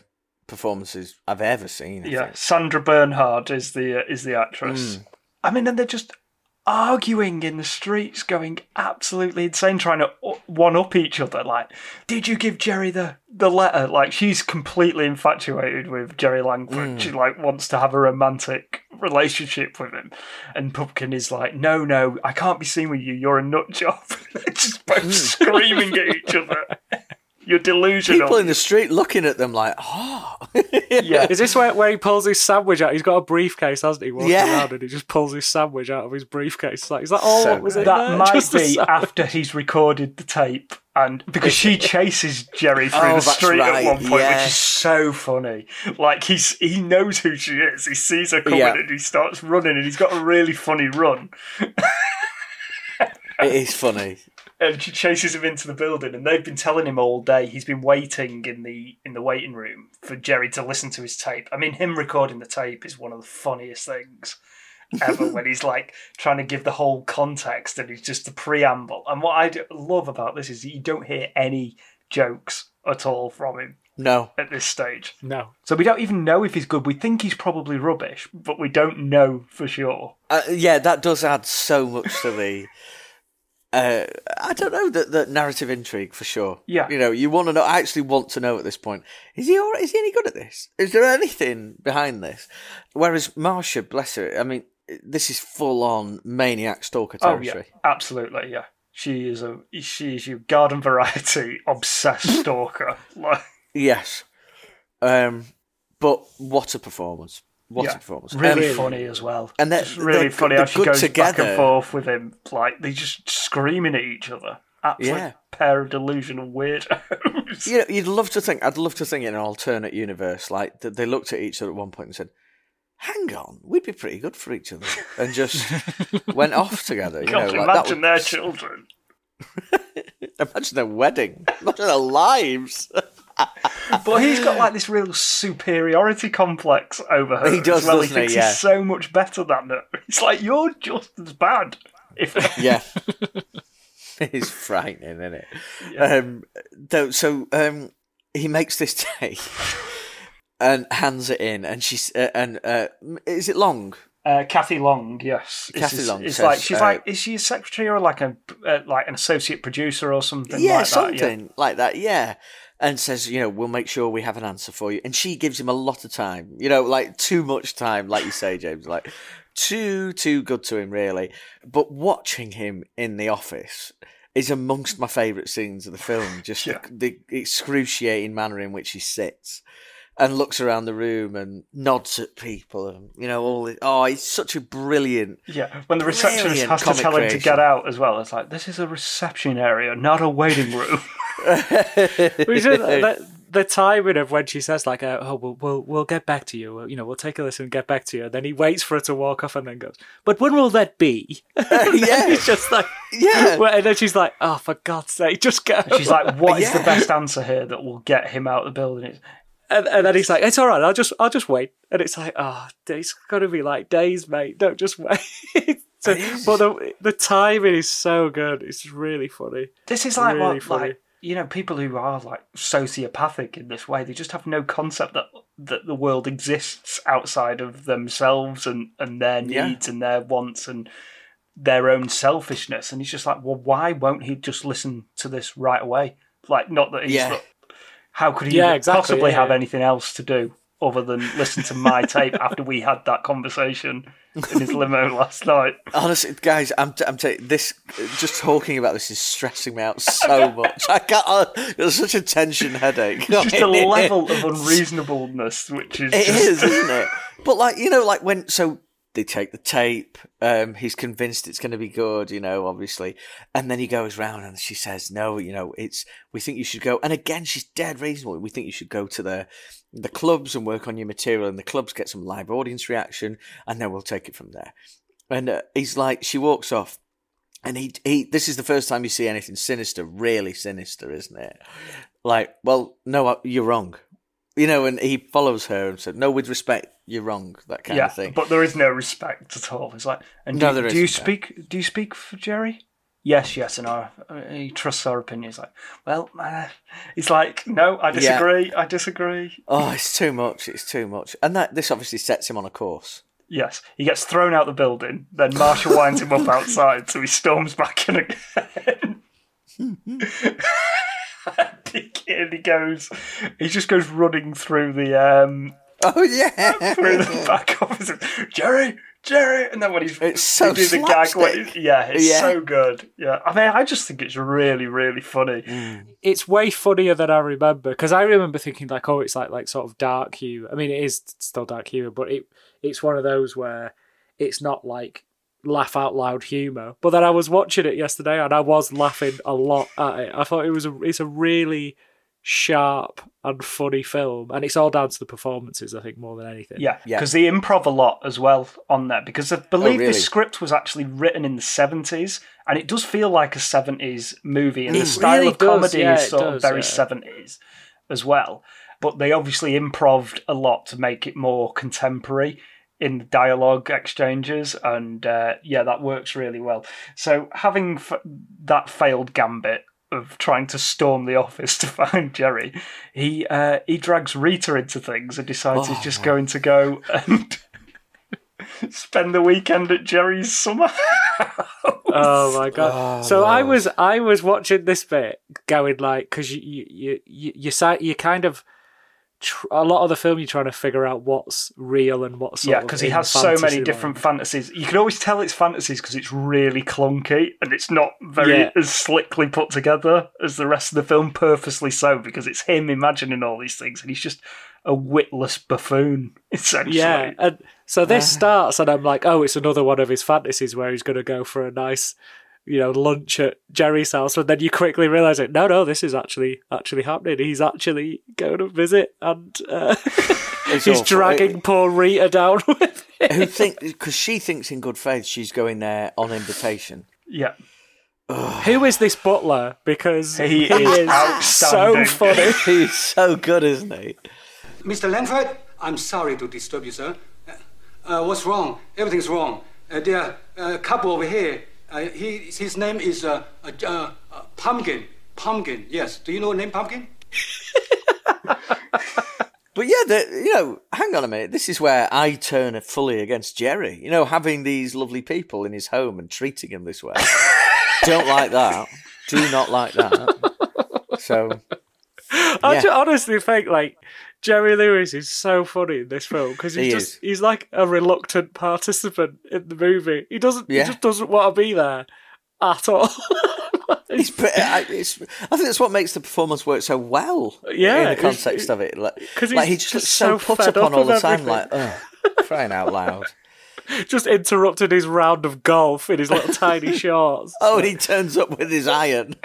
performances I've ever seen. I Yeah, think. Sandra Bernhard is the uh, is the actress. Mm. I mean, and they're just arguing in the streets, going absolutely insane, trying to one up each other. Like, did you give Jerry the the letter? Like, she's completely infatuated with Jerry Langford. Mm. She like wants to have a romantic relationship with him, and Pumpkin is like, no, no, I can't be seen with you. You're a nut job. they're just both screaming at each other. You're delusional. People in the street looking at them like, oh, yeah. Is this where, where he pulls his sandwich out? He's got a briefcase, hasn't he? Walking Yeah. around and he just pulls his sandwich out of his briefcase. Like, is that all So what was good. in That there? might Just be after he's recorded the tape, and because she chases Jerry through Oh, the street right, at one point, yeah. which is so funny. Like he's he knows who she is. He sees her coming Yeah. and he starts running, and he's got a really funny run. it is funny. And she chases him into the building, and they've been telling him all day. He's been waiting in the in the waiting room for Jerry to listen to his tape. I mean, him recording the tape is one of the funniest things ever. when he's like trying to give the whole context, and he's just the preamble. And what I do- love about this is you don't hear any jokes at all from him No, at this stage. No. So we don't even know if he's good. We think he's probably rubbish, but we don't know for sure. uh, yeah, that does add so much to the. Uh, I don't know that the narrative intrigue for sure. Yeah. you know, you want to know. I actually want to know at this point: is he all right? Is he any good at this? Is there anything behind this? Whereas Marsha, bless her, I mean, this is full on maniac stalker territory. Oh yeah, absolutely. Yeah, she is a she is your garden variety obsessed stalker. Like, Yes, um, but what a performance! What yeah, a performance! really Um, funny as well. and they're- really they're- funny they're how she good goes back and forth with him. Like they're just screaming at each other. Absolute Yeah. pair of delusional weirdos. You know, you'd love to think. I'd love to think in an alternate universe, like that they looked at each other at one point and said, hang on, we'd be pretty good for each other, and just went off together. You God, know, like that imagine their children. Imagine their wedding. Imagine their lives. But he's got like this real superiority complex over her. He does, as well. doesn't he thinks he? Yeah. he's so much better than her. It's like you're just as bad. If yeah. it's frightening, isn't it? Um, though, so um, he makes this tape and hands it in, and she's uh, and uh, is it long? uh, Cathy Long, yes, Cathy it's, Long It's says, like she's uh, like, is she a secretary or like a uh, like an associate producer or something? yeah, like something That, yeah. like that. Yeah. And says, you know, we'll make sure we have an answer for you. And she gives him a lot of time, you know, like too much time, like you say, James, like too, too good to him, really. But watching him in the office is amongst my favourite scenes of the film. Just Yeah. the, the excruciating manner in which he sits and looks around the room and nods at people and, you know, all the, oh, it's such a brilliant. Yeah, when the receptionist has to comic tell him to get out as well, it's like this is a reception area, not a waiting room. The, the timing of when she says like, uh, "Oh, we'll, we'll we'll get back to you. You know, we'll take a listen and get back to you." And then he waits for her to walk off and then goes, "But when will that be?" yeah. He's just like, Yeah. And then she's like, "Oh, for God's sake, just go." She's like, "What is the best answer here that will get him out of the building?" It's, and, and then he's like, "It's all right. I'll just I'll just wait." And it's like, "Oh, it's got to be like days, mate. Don't just wait." so, but the the timing is so good. It's really funny. This is like Really what, funny. like you know, people who are like sociopathic in this way. They just have no concept that that the world exists outside of themselves and and their Yeah. needs and their wants and their own selfishness. And he's just like, well, why won't he just listen to this right away? Like, not that he's. Yeah. How could he Yeah, exactly, possibly yeah, have yeah. anything else to do other than listen to my tape after we had that conversation in his limo last night? Honestly, guys, I'm, t- I'm telling this. Just talking about this is stressing me out so much. I can't. Uh, there's such a tension headache. It's just a level of unreasonableness which is It just, is, isn't it? But like you know, like when so they take the tape. Um, he's convinced it's going to be good, you know, obviously, and then he goes round and she says, "No, you know, it's we think you should go." And again, she's dead reasonable. We think you should go to the the clubs and work on your material, and the clubs get some live audience reaction, and then we'll take it from there. And uh, he's like, she walks off. And he, he, this is the first time you see anything sinister, really sinister, isn't it? Like, well, no, uh, you're wrong. You know, and he follows her and said, no, with respect, you're wrong, that kind yeah, of thing. but there is no respect at all. It's like, and No, do, there do you isn't, no. speak? Do you speak for Jerry? Yes, yes, and our, he trusts our opinion. He's like, well, uh, he's like, no, I disagree. I disagree. Oh, it's too much. It's too much. And that this obviously sets him on a course. Yes, he gets thrown out the building. Then Marsha winds him up outside, so he storms back in again. and he goes, he just goes running through the um, Oh, yeah. through the back office. Jerry, Jerry, and then when he's It's so they do the gag, when- slapstick. yeah, it's Yeah. so good. Yeah, I mean, I just think it's really, really funny. Mm. it's way funnier than I remember because I remember thinking like, oh, it's like like sort of dark humor. I mean, it is still dark humor, but it it's one of those where it's not like laugh out loud humor. But then I was watching it yesterday and I was laughing a lot at it. I thought it was a it's a really sharp and funny film, and it's all down to the performances. I think more than anything. Yeah, Yeah. because they improv a lot as well on there. Because I believe really? this script was actually written in the seventies, and it does feel like a seventies movie, and the style really of comedy yeah, is it sort of very yeah. seventies as well. But they obviously improved a lot to make it more contemporary in the dialogue exchanges, and uh, yeah, that works really well. So having f- that failed gambit of trying to storm the office to find Jerry, he uh, he drags Rita into things and decides he's Oh, just my- going to go and spend the weekend at Jerry's summer house. Oh my god! Oh, so I was I was watching this bit going like because you you you you you, you kind of tr- a lot of the film you're trying to figure out what's real and what's Yeah, because he has so many different fantasies. You can always tell it's fantasies because it's really clunky and it's not very Yeah. as slickly put together as the rest of the film. Purposely so because it's him imagining all these things and he's just a witless buffoon essentially. Yeah, and so this starts, and I'm like, oh, it's another one of his fantasies where he's going to go for a nice you know, lunch at Jerry's house, and then you quickly realise it. No, no, this is actually actually happening. He's actually going to visit, and uh, he's awful. dragging poor Rita down with him. Who think because she thinks in good faith she's going there on invitation. Yeah. Who is this butler? Because He he, is is, so funny. He's so good, isn't he? Mr. Langford, I'm sorry to disturb you, sir. Uh, what's wrong? Everything's wrong. Uh, there are a couple over here. Uh, he, his name is uh, uh, uh, uh, Pumpkin. Pumpkin, yes. Do you know the name Pumpkin? But yeah, the, you know, hang on a minute. This is where I turn fully against Jerry. You know, having these lovely people in his home and treating him this way. Don't like that. Do not like that. So I Yeah. ju- honestly think like Jerry Lewis is so funny in this film because he's He just is. he's like a reluctant participant in the movie. He doesn't Yeah. he just doesn't want to be there at all. It's, it's, I think that's what makes the performance work so well. Yeah, in the context of it, like, like he just just looks so, so put upon up all the with time, everything. like crying out loud. just interrupted his round of golf in his little tiny shorts. Oh, and he turns up with his iron.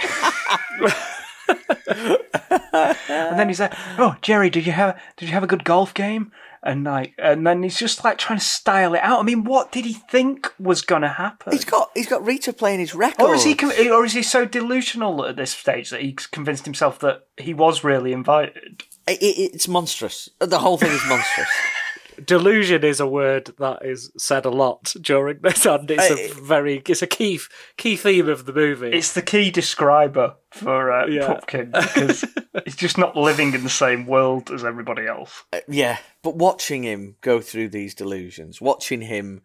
And then he's like, "Oh, Jerry, did you have did you have a good golf game?" And like, and then he's just like trying to style it out. I mean, what did he think was going to happen? He's got he's got Rita playing his record. or is he, or is he so delusional at this stage that he's convinced himself that he was really invited? It, it, it's monstrous. The whole thing is monstrous. Delusion is a word that is said a lot during this, and it's a very it's a key key theme of the movie. It's the key describer for uh, Yeah. Pupkin because he's just not living in the same world as everybody else. Uh, yeah, but watching him go through these delusions, watching him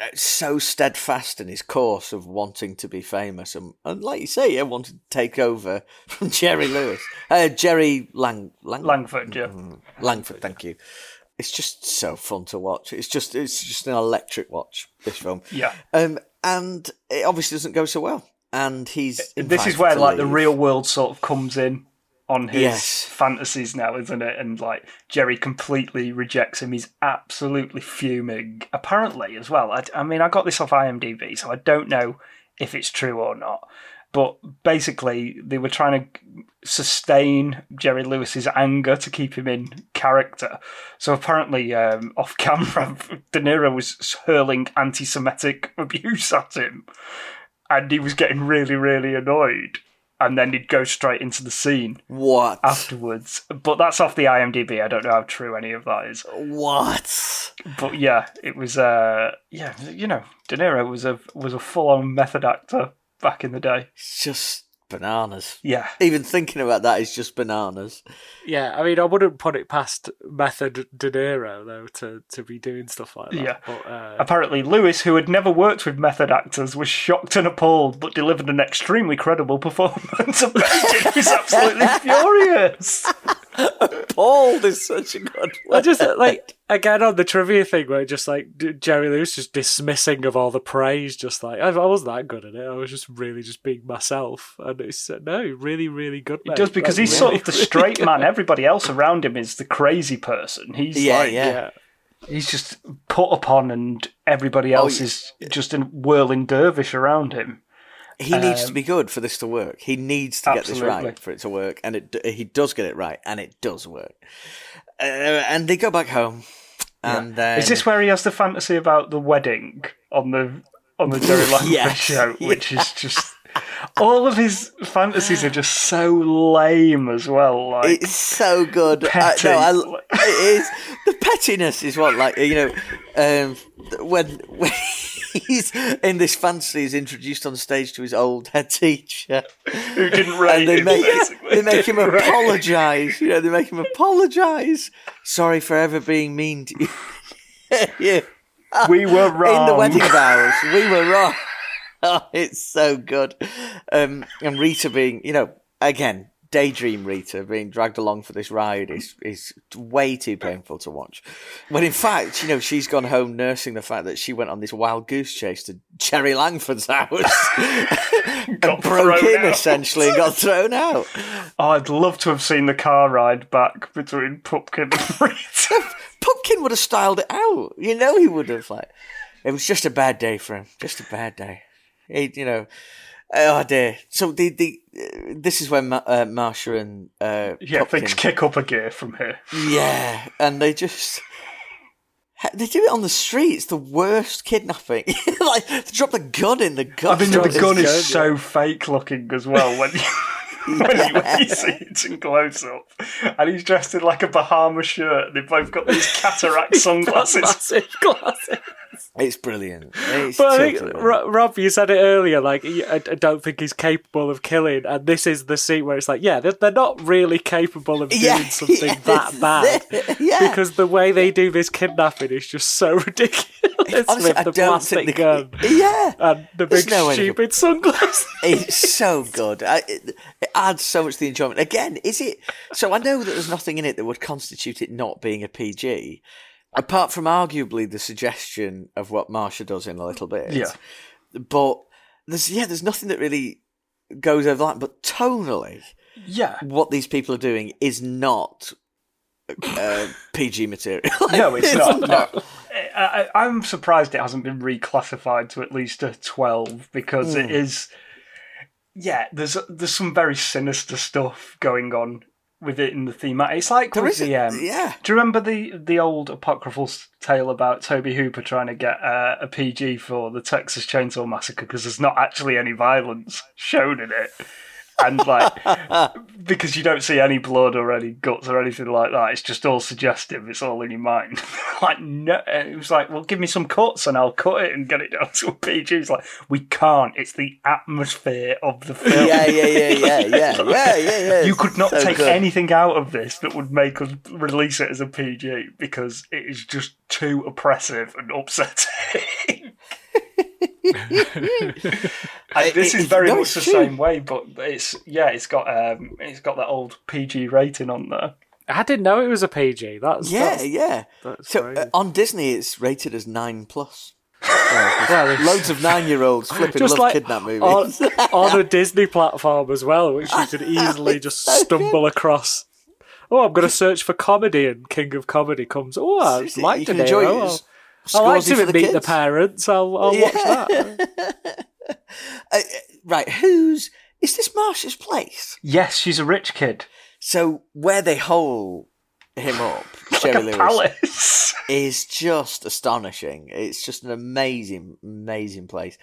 uh, so steadfast in his course of wanting to be famous, and, and like you say, yeah, wanted to take over from Jerry Lewis, uh, Jerry Lang, Lang Langford, yeah. Langford. Thank you. It's just so fun to watch. It's just it's just an electric watch. This film, Yeah. um, and it obviously doesn't go so well. And he's This is where like the real world sort of comes in on his Yes. fantasies now, isn't it? And like Jerry completely rejects him. He's absolutely fuming. Apparently, as well. I, I mean, I got this off IMDb, so I don't know if it's true or not. But basically, they were trying to sustain Jerry Lewis's anger to keep him in character. So apparently, um, off camera, De Niro was hurling anti-Semitic abuse at him and he was getting really, really annoyed. And then he'd go straight into the scene What? afterwards. But that's off the IMDb. I don't know how true any of that is. What? But yeah, it was. Uh, yeah, you know, De Niro was a was a full on method actor back in the day. It's just bananas. Yeah, Even thinking about that is just bananas. Yeah, I mean, I wouldn't put it past Method De Niro though to, to be doing stuff like that. Yeah. but, uh, Apparently, Lewis, who had never worked with method actors, was shocked and appalled, but delivered an extremely credible performance. he was absolutely furious. Paul is such a good I just like again on the trivia thing where just like Jerry Lewis just dismissing of all the praise, just like I, I wasn't that good at it. I was just really just being myself, and it's uh, no, really, really good. He does because Like, he's sort of the really straight good. man. Everybody else around him is the crazy person. He's Yeah, like, yeah. Yeah, he's just put upon, and everybody else yeah. is just a whirling dervish around him. He needs to be good for this to work. He needs to get this Um, right for it to work, and it he does get it right, and it does work. Uh, and they go back home, and then Is this where he has the fantasy about the wedding on the on the Jerry Langford Yes. show, which is just all of his fantasies are just so lame as well. Like It's so good. I, Petty. no, I, it is the pettiness is what like you know um, when when he's in this fantasy he's introduced on stage to his old head teacher who didn't rate and they him, make they make him rate him. apologize. You know they make him apologize. Sorry for ever being mean to you. yeah. We were wrong. in the wedding vows. We were wrong. Oh, it's so good. Um, and Rita being, you know, again, daydream Rita being dragged along for this ride is is way too painful to watch. When in fact, you know, she's gone home nursing the fact that she went on this wild goose chase to Jerry Langford's house and broke in out. essentially and got thrown out. Oh, I'd love to have seen the car ride back between Pupkin and Rita. Pumpkin would have styled it out. You know, he would have like. It was just a bad day for him. Just a bad day. He, you know, oh dear. So the the uh, this is when Ma- uh, Marsha and uh, Yeah, Pupkin- things kick up a gear from here. Yeah, and they just they do it on the street. It's the worst kidnapping. like they drop the gun in the gun. I mean, the It's gun good. is so fake looking as well when you, when, you, when you see it in close up. And he's dressed in like a Bahama shirt. They've both got these cataract sunglasses. Massive glasses. It's brilliant. It's But I think, Rob, you said it earlier. Like, I don't think he's capable of killing, and this is the scene where it's like, yeah, they're, not really capable of doing Yeah, something yeah, that bad. it. Yeah. because the way they do this kidnapping is just so ridiculous Honestly, with I the plastic they- gun Yeah, and the big no stupid sunglasses. it's so good. I, it, it adds so much to the enjoyment. Again, is it? So I know that there's nothing in it that would constitute it not being a PG, apart from arguably the suggestion of what Marsha does in a little bit. Yeah. but there's yeah, there's nothing that really goes over that. But tonally, Yeah. what these people are doing is not uh, PG material. No, it's not. No. I, I, I'm surprised it hasn't been reclassified to at least a 12 because it Hmm. is. Yeah, there's there's some very sinister stuff going on with it in the theme. It's like There with is the um, yeah. Do you remember the the old apocryphal tale about Tobe Hooper trying to get uh, a PG for the Texas Chainsaw Massacre because there's not actually any violence shown in it, and like because you don't see any blood or any guts or anything like that. It's just all suggestive. It's all in your mind. like no, and it was like, well, give me some cuts and I'll cut it and get it down to a PG. It's like we can't. It's the atmosphere of the film. yeah, yeah, yeah, yeah, yeah, yeah, yeah, yeah. You could not So take good. anything out of this that would make us release it as a PG because it is just too oppressive and upsetting. And this It- is very no, much the true. same way, but it's yeah, it's got um, it's got that old PG rating on there. I didn't know it was a PG. That's Yeah, that's, yeah. that's So uh, on Disney, it's rated as nine plus. Well, Loads of nine-year-olds flipping just love like kidnap movies. on, on a Disney platform as well, which you could easily just stumble across. Oh, I'm going to search for comedy, and King of Comedy comes. Oh, I Seriously, like you De enjoy I'll- It's I like Scorsy to for the meet the parents. I'll, I'll watch that. Uh, right, who's is this Marsha's place? Yes, she's a rich kid. So where they hole him up, Jerry Like a Lewis, palace. is just astonishing. It's just an amazing, amazing place.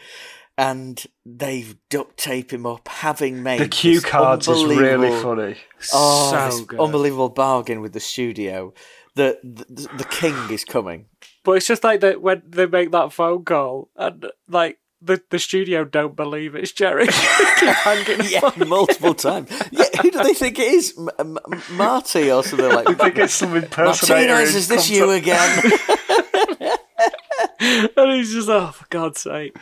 And they've duct tape him up, having made The cue this cards is really funny. Oh, So this good. unbelievable bargain with the studio. The, the the king is coming. But it's just like that when they make that phone call, and like the, the studio don't believe it's Jerry. Hanging Yeah, on. multiple times. Yeah, who do they think it is? M- M- Marty or something like I think it's some impersonator. Martinez, who is this comes you again? and he's just oh for God's sake!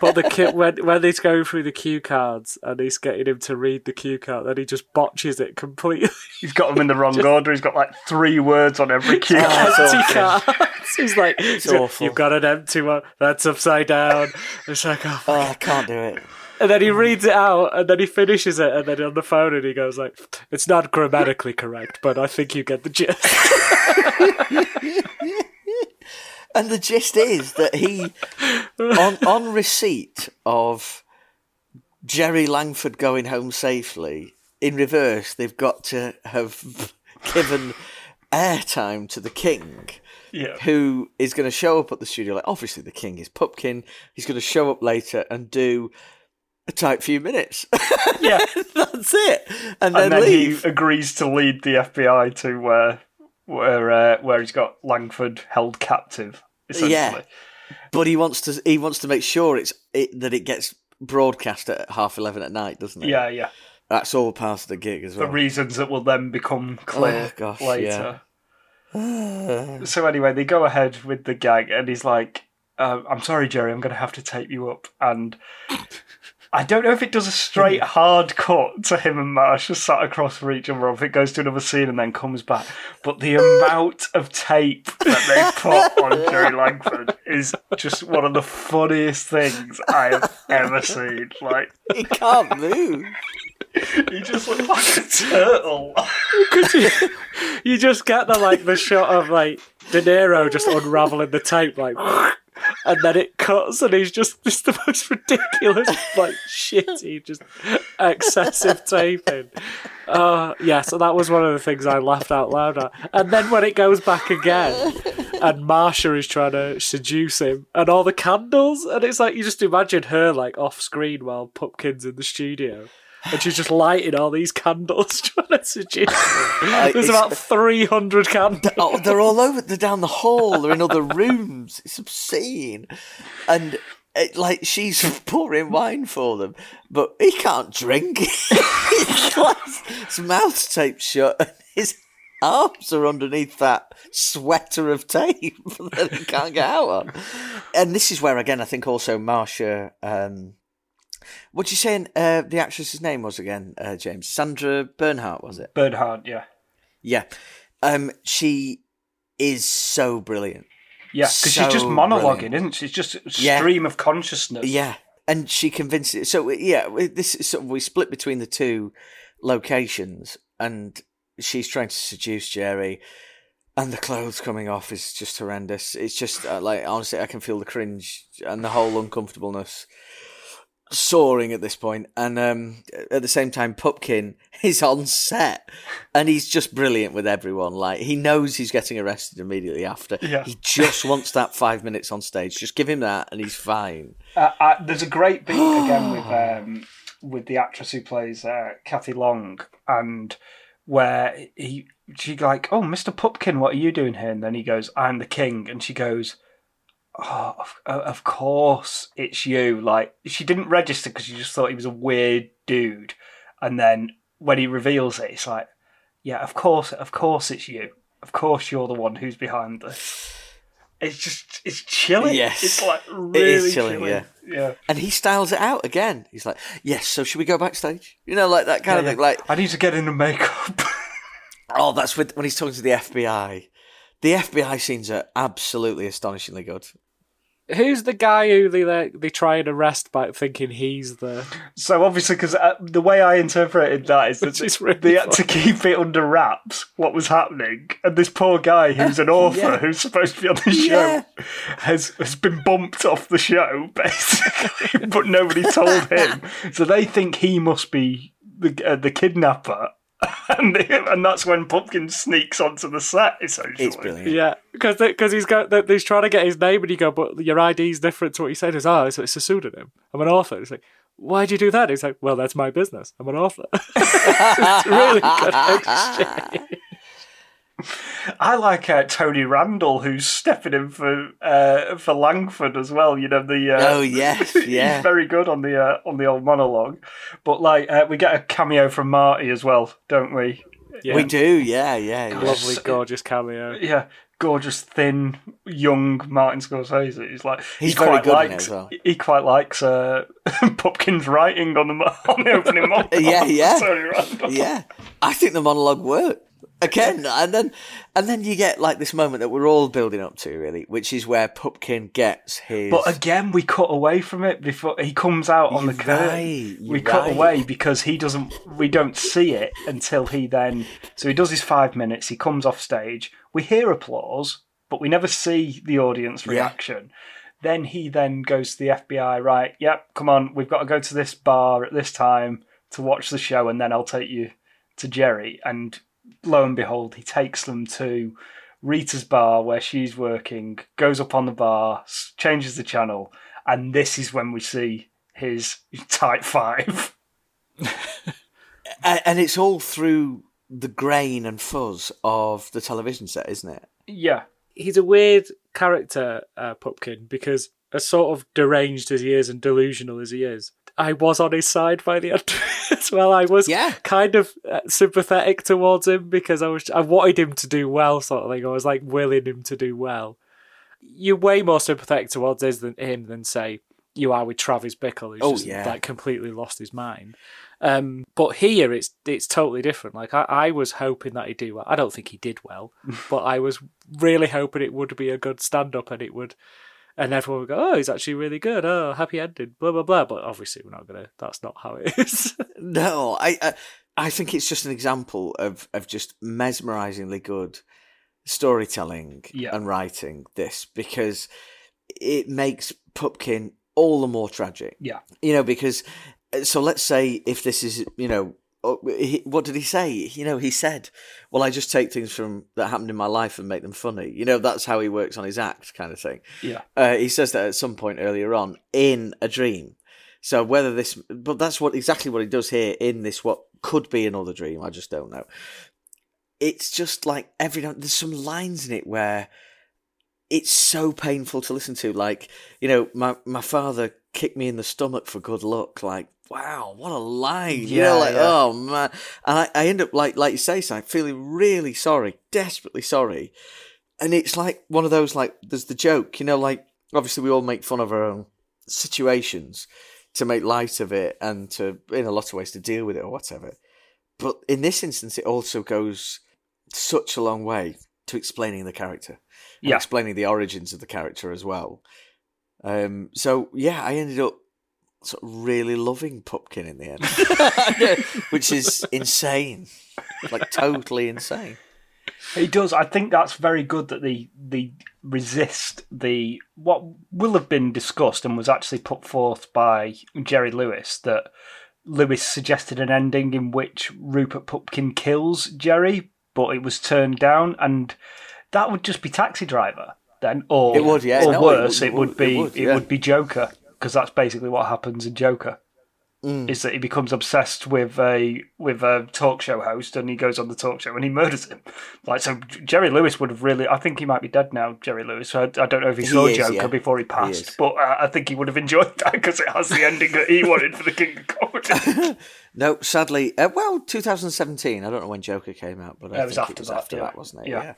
But the kid when when he's going through the cue cards and he's getting him to read the cue card, then he just botches it completely. He's got them in the wrong order. He's got like three words on every cue. Oh, it's empty cards. He's like, awful. "You've got an empty one. That's upside down." It's like, oh. Oh, I can't do it. And then he reads it out, and then he finishes it, and then on the phone, and he goes like, "It's not grammatically correct, but I think you get the gist." And the gist is that he, on on receipt of Jerry Langford going home safely, in reverse, they've got to have given airtime to the king. Yeah. who is going to show up at the studio. Like, obviously, the king is Pupkin. He's going to show up later and do a tight few minutes. Yeah. That's it, and then, and then leave. he agrees to lead the FBI to where where uh, where he's got Langford held captive. Essentially. Yeah. But he wants to. He wants to make sure it's it, that it gets broadcast at half eleven at night, doesn't it? Yeah, yeah. That's all part of the gig as For well. reasons that will then become clear Oh, gosh, later. so anyway, they go ahead with the gag, and he's like, uh, "I'm sorry, Jerry, I'm going to have to tape you up." And I don't know if it does a straight hmm. hard cut to him and Marsh just sat across from each other, or if it goes to another scene and then comes back. But the amount of tape that they put on Jerry Langford is just one of the funniest things I have ever seen. Like he can't move. he just looks like a turtle. you just get the like the shot of like De Niro just unraveling the tape, like, and then it cuts, and he's just just the most ridiculous, like shitty, just excessive taping. Uh, yeah, so that was one of the things I laughed out loud at. And then when it goes back again, and Marsha is trying to seduce him, and all the candles, and it's like you just imagine her like off screen while Pupkin's in the studio. And she's just lighting all these candles trying to suggest. There's about 300 candles. Oh, they're all over. They're down the hall. They're in other rooms. It's obscene, and it, like she's pouring wine for them, but he can't drink. Like, his mouth's taped shut, and his arms are underneath that sweater of tape that he can't get out on. And this is where, again, I think also Marsha. Um, what you saying? Uh, the actress's name was again, uh, James Sandra Bernhard, was it? Bernhard, yeah. Yeah. Um, she is so brilliant. Yeah, because she's just monologuing, brilliant. isn't she? It's just a Yeah. stream of consciousness. Yeah, and she convinces. So yeah, this is sort of we split between the two locations, and she's trying to seduce Jerry, and the clothes coming off is just horrendous. It's just uh, like honestly, I can feel the cringe and the whole uncomfortableness soaring at this point and um at the same time pupkin is on set and he's just brilliant with everyone like he knows he's getting arrested immediately after Yeah. he just wants that five minutes on stage just give him that and he's fine Uh, uh, there's a great beat again with um, with the actress who plays uh, Cathy Long, and where he she like, oh, Mister Pupkin, what are you doing here? And then he goes, I'm the king, and she goes, oh, of, of course it's you. Like she didn't register because she just thought he was a weird dude, and then when he reveals it, it's like, yeah, of course, of course it's you. Of course you're the one who's behind this. It's just it's chilling. Yes. it's like really it is chilling, chilling. yeah yeah. and he styles it out again he's like yes so should we go backstage you know like that kind of Yeah, thing like I need to get into makeup. oh that's with when he's talking to the fbi the fbi scenes are absolutely astonishingly good Who's the guy who they like, they try and arrest by thinking he's the? so obviously, because uh, the way I interpreted that is that Which really they had to keep it under wraps what was happening, and this poor guy who's an author yeah. who's supposed to be on the show Yeah. has has been bumped off the show basically, but nobody told him. So they think he must be the uh, the kidnapper. And, they, and that's when Pumpkin sneaks onto the set. Essentially, it's brilliant Yeah, because because he's got he's trying to get his name, and you go, but your ID's different to what you said. Is oh, ah, it's, it's a pseudonym. I'm an author. He's like, why do you do that? He's like, well, that's my business. I'm an author. it's really good exchange. I like uh, Tony Randall, who's stepping in for uh, for Langford as well. You know the uh, oh yes yeah he's very good on the uh, on the old monologue. But like uh, we get a cameo from Marty as well, don't we? Yeah. we do yeah yeah, yeah. Lovely, gorgeous cameo. Yeah, gorgeous, thin, young Martin Scorsese. He's like He's he very quite good in it likes as well. he quite likes uh, Pupkin's writing on the on the opening monologue. Yeah, yeah. Tony Randall. yeah i think the monologue worked again and then and then you get like this moment that we're all building up to really which is where pupkin gets his But again, we cut away from it before he comes out on the You're curtain. right, we you're cut right. away because he doesn't. We don't see it until he then. So he does his five minutes. He comes off stage. We hear applause, but we never see the audience reaction. Then he then goes to the FBI. Right? Yep. Come on. We've got to go to this bar at this time to watch the show, and then I'll take you to Jerry. And lo and behold, he takes them to Rita's bar where she's working, goes up on the bar, changes the channel, and this is when we see his tight 5. and, and it's all through the grain and fuzz of the television set isn't it Yeah. He's a weird character, uh, Pupkin, because as sort of deranged as he is and delusional as he is, I was on his side by the end as well. I was Yeah. kind of uh, sympathetic towards him because I was I wanted him to do well, sort of thing. I was like willing him to do well. You're way more sympathetic towards his than him than say you are with Travis Bickle, who's Oh, just yeah. like completely lost his mind. Um, but here it's it's totally different. Like I, I was hoping that he'd do well. I don't think he did well, but I was really hoping it would be a good stand up and it would and everyone would go, Oh, he's actually really good, oh happy ending, blah blah blah. But obviously we're not gonna that's not how it is. No, I, I I think it's just an example of of just mesmerizingly good storytelling Yeah. and writing. This because it makes Pupkin all the more tragic. Yeah. You know, because uh, so let's say if this is, you know, oh, he, what did he say? You know, he said, "Well, I just take things from that happened in my life and make them funny." You know, that's how he works on his act, kind of thing. Yeah. Uh, he says that at some point earlier on in a dream. So whether this, but that's what exactly what he does here in this what could be another dream. I just don't know. It's just like every now there's some lines in it where it's so painful to listen to. Like you know, my my father kicked me in the stomach for good luck. Like wow, what a line! you Yeah, know, like yeah. oh man, and I, I end up like like you say, Si, feeling really sorry, desperately sorry, and it's like one of those like there's the joke, you know, like obviously we all make fun of our own situations to make light of it and to in a lot of ways to deal with it or whatever. But in this instance, it also goes such a long way to explaining the character, Yeah. explaining the origins of the character as well. Um, so yeah, I ended up sort of really loving Pupkin in the end, which is insane, like totally insane. He does. I think that's very good that they they resist the what will have been discussed and was actually put forth by Jerry Lewis that Lewis suggested an ending in which Rupert Pupkin kills Jerry, but it was turned down, and that would just be Taxi Driver then, or It would, yeah. or No, it worse, would- it would, it be would, it would be Joker because that's basically what happens in Joker Mm. is that he becomes obsessed with a with a talk show host and he goes on the talk show and he murders him. Like so, Jerry Lewis would have really. I think he might be dead now, Jerry Lewis. I, I don't know if he, He saw is, Joker yeah. before he He passed, is. but uh, I think he would have enjoyed that because it has the ending that he wanted for the King of Comedy. No, sadly, uh, well, 2017. I don't know when Joker came out, but I it was after it was that, after yeah. that, wasn't it? Yeah.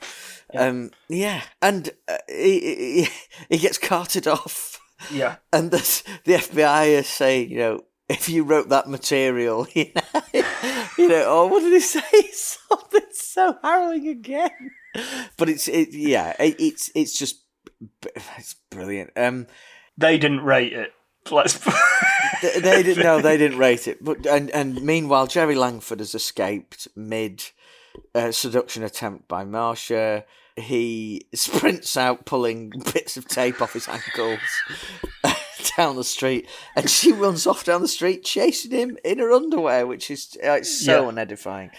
Yeah, Um, yeah. and uh, he, he he gets carted off, yeah, and the the FBI is saying, you know, if you wrote that material, you know, you know, oh, what did he say? Something so harrowing again. But it's it, yeah, it, it's it's just it's brilliant. Um, they didn't rate it. Let's. they, they didn't no they didn't rate it but and and meanwhile jerry langford has escaped mid uh, seduction attempt by marsha he sprints out pulling bits of tape off his ankles down the street and she runs off down the street chasing him in her underwear which is uh, it's so Yeah. unedifying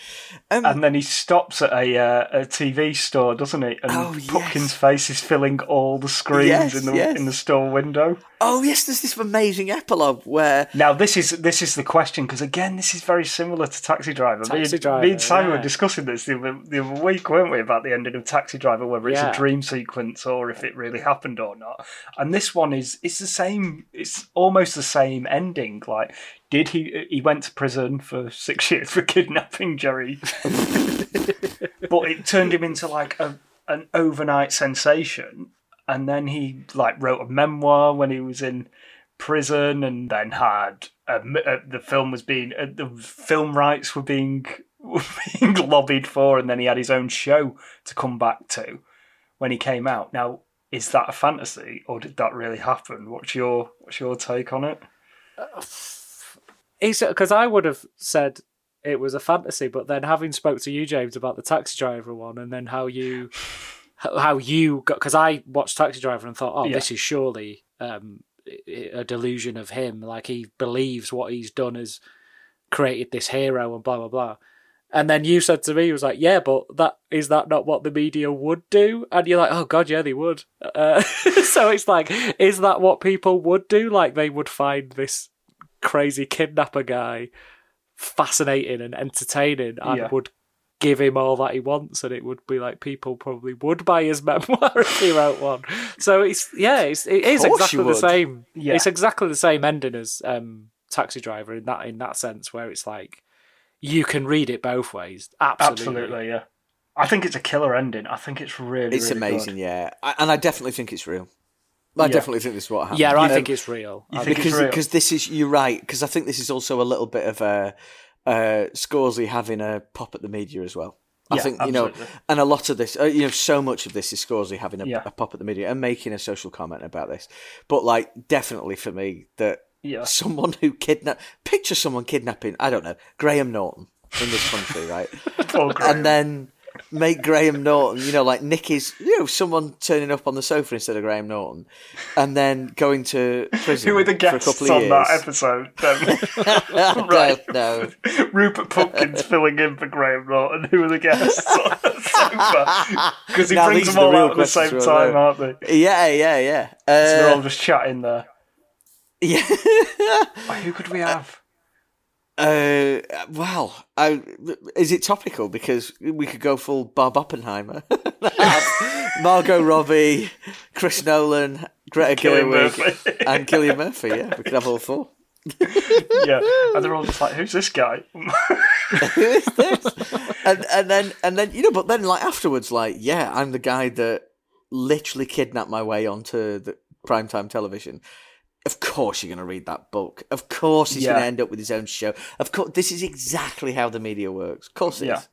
um, And then he stops at a uh, a TV store, doesn't he? And Oh, Pupkin's face is filling all the screens Yes, in the yes. in the store window. Oh yes there's this amazing epilogue where Now this is this is the question because again this is very similar to Taxi Driver. me, Taxi and- Driver, me and Simon yeah. were discussing this the other, the other week, weren't we, about the ending of Taxi Driver, whether it's Yeah. a dream sequence or if it really happened or not. And this one is it's the same. It's almost the same ending. Like, did he he went to prison for six years for kidnapping Jerry, but it turned him into like a an overnight sensation. And then he like wrote a memoir when he was in prison, and then had uh, the film was being uh, the film rights were being were being lobbied for, and then he had his own show to come back to when he came out. Now, is that a fantasy, or did that really happen? What's your what's your take on it? because I would have said it was a fantasy, but then having spoke to you, James, about the taxi driver one, and then how you how you got because I watched Taxi Driver and thought, oh, Yeah. this is surely um, a delusion of him. Like he believes what he's done has created this hero and blah blah blah. And then you said to me, he was like, "Yeah, but that is that not what the media would do?" And you're like, "Oh God, yeah, they would." Uh, so it's like, is that what people would do? Like they would find this crazy kidnapper guy fascinating and entertaining, and Yeah. would give him all that he wants, and it would be like people probably would buy his memoir if he wrote one. So it's yeah, it's, it is exactly the same. Yeah. It's exactly the same ending as um, Taxi Driver in that in that sense, where it's like you can read it both ways. Absolutely, Absolutely, yeah. I think it's a killer ending. I think it's really, it's really amazing good. yeah I, and i definitely think it's real i Yeah. definitely think this is what happened Yeah, I Um, think it's real. you think think it's because real? because this is you're right because I think this is also a little bit of a uh, Scorsese having a pop at the media as well. I Yeah, think you know, and a lot of this, uh, you know, so much of this is Scorsese having a, Yeah. a pop at the media and making a social comment about this. But like, definitely for me, that Yeah. someone who kidnap, picture someone kidnapping, I don't know, Graham Norton in this country, right? Graham. and then make Graham Norton, you know, like Nicky's, you know, someone turning up on the sofa instead of Graham Norton, and then going to prison Who were the for a guests couple of on years. that episode? Um, right. no. Rupert Pumpkins filling in for Graham Norton. Who are the guests on the sofa? Because he Now brings them all the out at the same time, aren't they? Yeah, yeah, yeah. So they're Uh, all just chatting there. yeah. Oh, who could we have? Uh, well, I, is it topical? Because we could go full Bob Oppenheimer. Margot Robbie, Chris Nolan, Greta Cillian Gerwig, Murphy. and Cillian Murphy. Yeah, we could have all four. yeah, and they're all just like, "Who's this guy?" Who is this? and and then and then you know, but then like afterwards, like yeah, I'm the guy that literally kidnapped my way onto the primetime television. Of course, you're going to read that book. Of course, he's going to end up with his own show. Of course, this is exactly how the media works. Of course, it Yeah. is.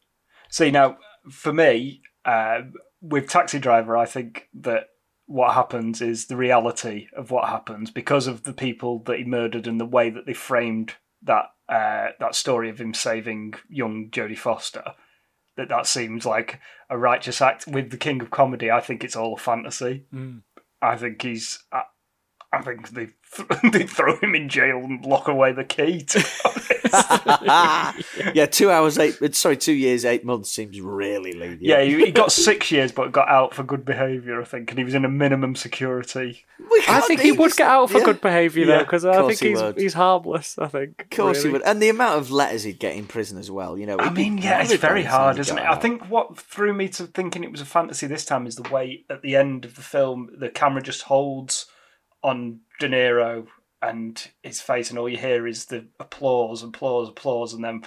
See now, for me, uh, with Taxi Driver, I think that what happens is the reality of what happens because of the people that he murdered and the way that they framed that uh, that story of him saving young Jodie Foster. That that seems like a righteous act. With the King of Comedy, I think it's all a fantasy. Mm. I think he's. I, I think they they throw him in jail and lock away the key. To yeah, two hours, eight. Sorry, two years, eight months seems really lenient. Yeah, he, he got six years, but got out for good behaviour, I think, and he was in a minimum security. I think he would get out for yeah. good behaviour though, because of I think he he's would. he's harmless. I think. Of course he would, and the amount of letters he'd get in prison as well. You know, I mean, yeah, it's very hard, isn't it? got I think what threw me to thinking it was a fantasy this time is the way at the end of the film the camera just holds on De Niro and his face, and all you hear is the applause, applause, applause, and then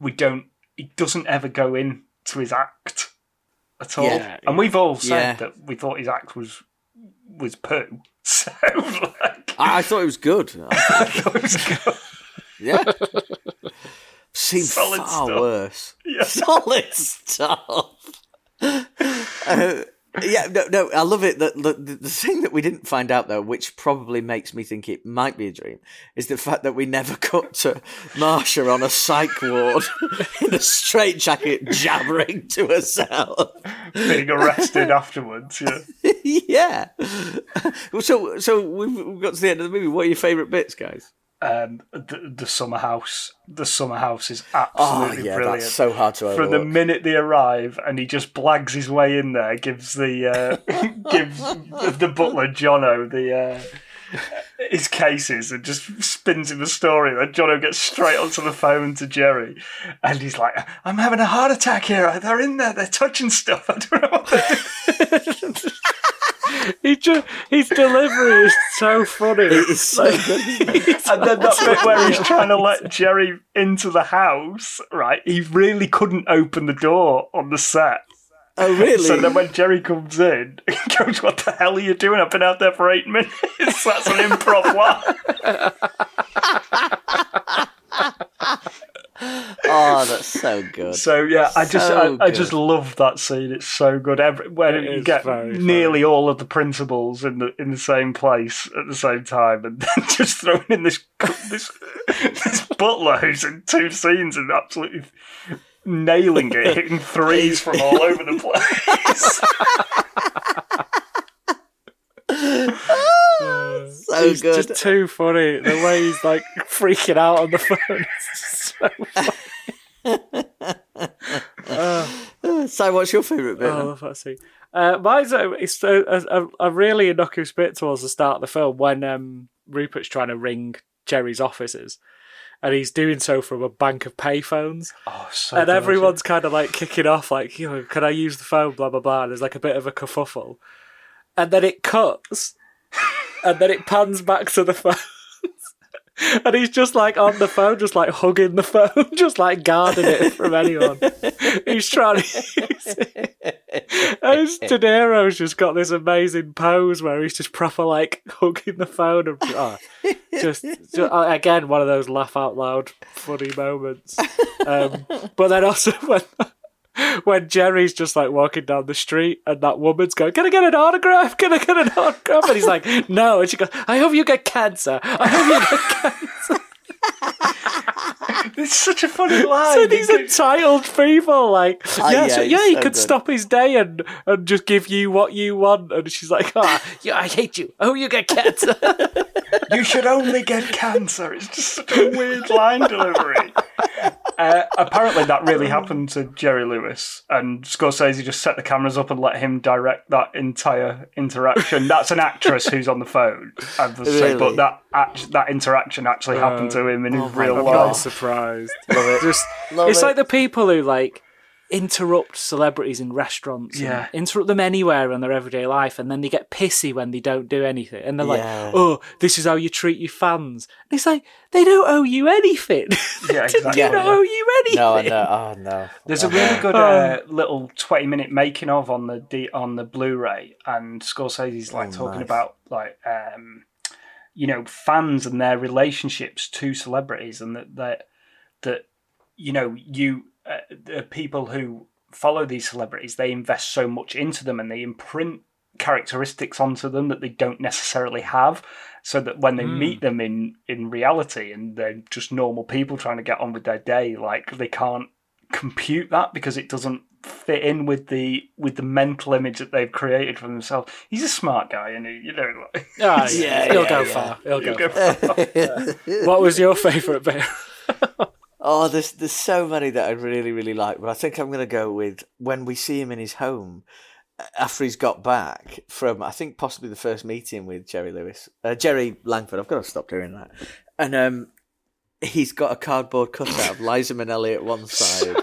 we don't. He doesn't ever go in to his act at all. Yeah, and we've all said Yeah. that we thought his act was was poo. So like, I, I thought it was good. I thought it was good. Yeah. Solid far stuff. worse. Yeah. Solid stuff. Uh, yeah, no, no, I love it. That the, the, thing that we didn't find out though, which probably makes me think it might be a dream, is the fact that we never cut to Marsha on a psych ward in a straitjacket, jabbering to herself. Being arrested afterwards. Yeah. yeah. So, so we've got to the end of the movie. What are your favourite bits, guys? Um, the, the summer house. The summer house is Oh, absolutely yeah, brilliant. that's so hard to From the minute they arrive, and he just blags his way in there, gives the uh, gives the butler Jono the uh, his cases, and just spins him a story. Then Jono gets straight onto the phone to Jerry, and he's like, "I'm having a heart attack here. They're in there. They're touching stuff. I don't know what they're doing." He just his delivery is so funny. It's so good. and then that bit where he's trying to let Jerry into the house, right? He really couldn't open the door on the set. Oh, really? So then when Jerry comes in, he goes, What the hell are you doing? I've been out there for eight minutes. That's an improv line. oh, that's so good. So yeah, I just So I, I just love that scene. It's so good. Every, when It you get very nearly all of the principals in the in the same place at the same time, and then just throwing in this this this butler who's in two scenes and absolutely nailing it, hitting threes from all over the place. so he's good. just too funny. The way he's like freaking out on the phone. is so funny. so, what's your favourite bit? Oh, I love that scene. Uh, mine's a, it's a, a, a really innocuous bit towards the start of the film when um, Rupert's trying to ring Jerry's offices. And he's doing so from a bank of payphones. Oh, so and good, everyone's kind of like kicking off, like, you know, can I use the phone? Blah, blah, blah. And there's like a bit of a kerfuffle. And then it cuts. And then it pans back to the phones. and he's just like on the phone, just like hugging the phone, just like guarding it from anyone. he's trying to. And De Niro's just got this amazing pose where he's just proper like hugging the phone and oh, just, just uh, again one of those laugh out loud funny moments. Um, but then also when when Jerry's just like walking down the street and that woman's going, Can I get an autograph? Can I get an autograph? And he's like, No. And she goes, I hope you get cancer. I hope you get cancer. It's such a funny line. So these entitled people, like, Ah, yeah, yeah, so, yeah, he so could good. stop his day and and just give you what you want, and she's like, ah, yeah, I hate you. Oh, you get cancer. you should only get cancer. It's just such a weird line delivery. Uh, apparently, that really happened to Jerry Lewis, and Scorsese just set the cameras up and let him direct that entire interaction. That's an actress who's on the phone, I have to say, but that act- that interaction actually happened to him in oh his real God. I'm not life. surprised. Just, Love it's it. like the people who like interrupt celebrities in restaurants, and Yeah. interrupt them anywhere in their everyday life, and then they get pissy when they don't do anything, and they're Yeah. like, "Oh, this is how you treat your fans." And it's like they don't owe you anything. Yeah, exactly. They exactly. don't owe you anything. No, no. Oh no. There's a really good uh, little 20 minute making of on the D- on the Blu-ray, and Scorsese's like Oh, talking nice. about like um, you know fans and their relationships to celebrities, and that that that you know you uh, the people who follow these celebrities they invest so much into them and they imprint characteristics onto them that they don't necessarily have so that when they meet them in in reality and they're just normal people trying to get on with their day like they can't compute that because it doesn't fit in with the with the mental image that they've created for themselves he's a smart guy and he, you know like Ah, Yeah, yeah, he'll yeah, go yeah. far. He'll he'll go. go Far. What was your favourite bit? Oh, there's there's so many that I really really like, but I think I'm going to go with when we see him in his home after he's got back from I think possibly the first meeting with Jerry Lewis, uh, Jerry Langford. I've got to stop doing that, and um, he's got a cardboard cutout of Liza Minnelli at one side.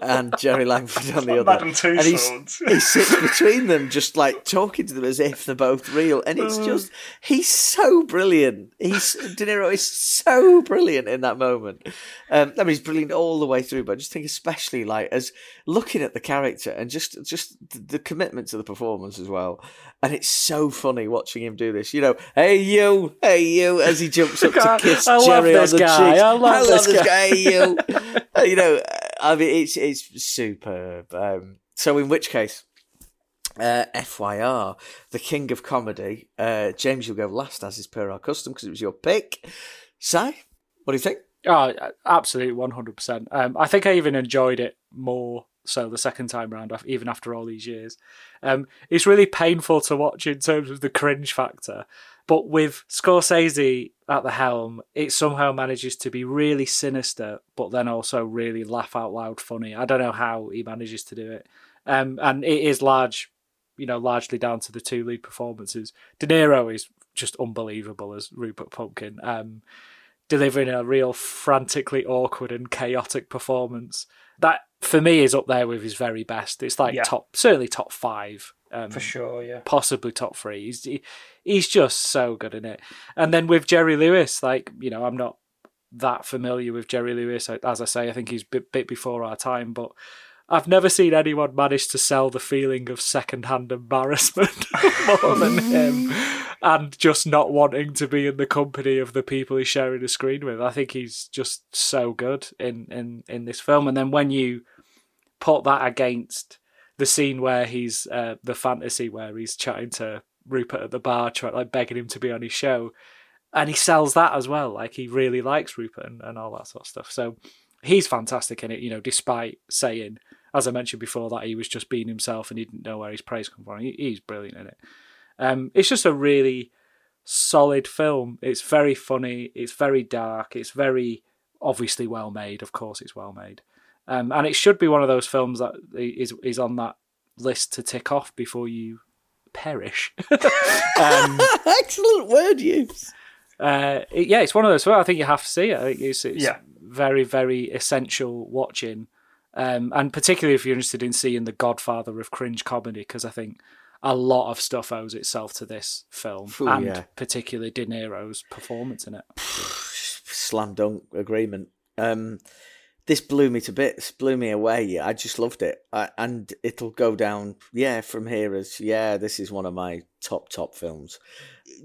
And Jerry Langford on the other, and he's, he sits between them, just like talking to them as if they're both real. And it's just, he's so brilliant. He's De Niro is so brilliant in that moment. Um, I mean, he's brilliant all the way through, but I just think, especially like as looking at the character and just just the commitment to the performance as well. And it's so funny watching him do this. You know, hey you, hey you, as he jumps up to kiss I Jerry on the guy. cheeks. I love this this guy. guy. Hey you, Uh, you know. I mean, it's it's superb. Um, so, in which case, uh, FYR, the king of comedy, uh, James, you'll go last as is per our custom because it was your pick. Si, what do you think? Oh, absolutely, one hundred percent. Um, I think I even enjoyed it more so the second time round, even after all these years. Um, it's really painful to watch in terms of the cringe factor, but with Scorsese at the helm, it somehow manages to be really sinister, but then also really laugh out loud funny. I don't know how he manages to do it, um, and it is large, you know, largely down to the two lead performances. De Niro is just unbelievable as Rupert Pumpkin. Um, delivering a real frantically awkward and chaotic performance. That for me is up there with his very best. It's like Yeah. top, certainly top five, um, for sure yeah possibly top three. He's he, he's just so good in it. And then with Jerry Lewis, like you know, I'm not that familiar with Jerry Lewis. As I say, I think he's a bit, bit before our time, but. I've never seen anyone manage to sell the feeling of second-hand embarrassment more than him, and just not wanting to be in the company of the people he's sharing the screen with. I think he's just so good in in in this film. And then when you put that against the scene where he's uh, the fantasy where he's chatting to Rupert at the bar, trying like begging him to be on his show, and he sells that as well. Like he really likes Rupert and, and all that sort of stuff. So he's fantastic in it. You know, despite saying, as I mentioned before, that he was just being himself and he didn't know where his praise come from. He, he's brilliant in it. Um, it's just a really solid film. It's very funny. It's very dark. It's very obviously well made. Of course, it's well made. Um, and it should be one of those films that is is on that list to tick off before you perish. um, Excellent word use. uh, it- yeah, it's one of those. Well, I think you have to see it. I think it's, it's Yeah. very, very essential watching, um, and particularly if you're interested in seeing the Godfather of cringe comedy, because I think a lot of stuff owes itself to this film, Ooh, and yeah. particularly De Niro's performance in it. Slam dunk agreement. Um, this blew me to bits, blew me away. I just loved it, I, and it'll go down. Yeah, from here as yeah, this is one of my top top films.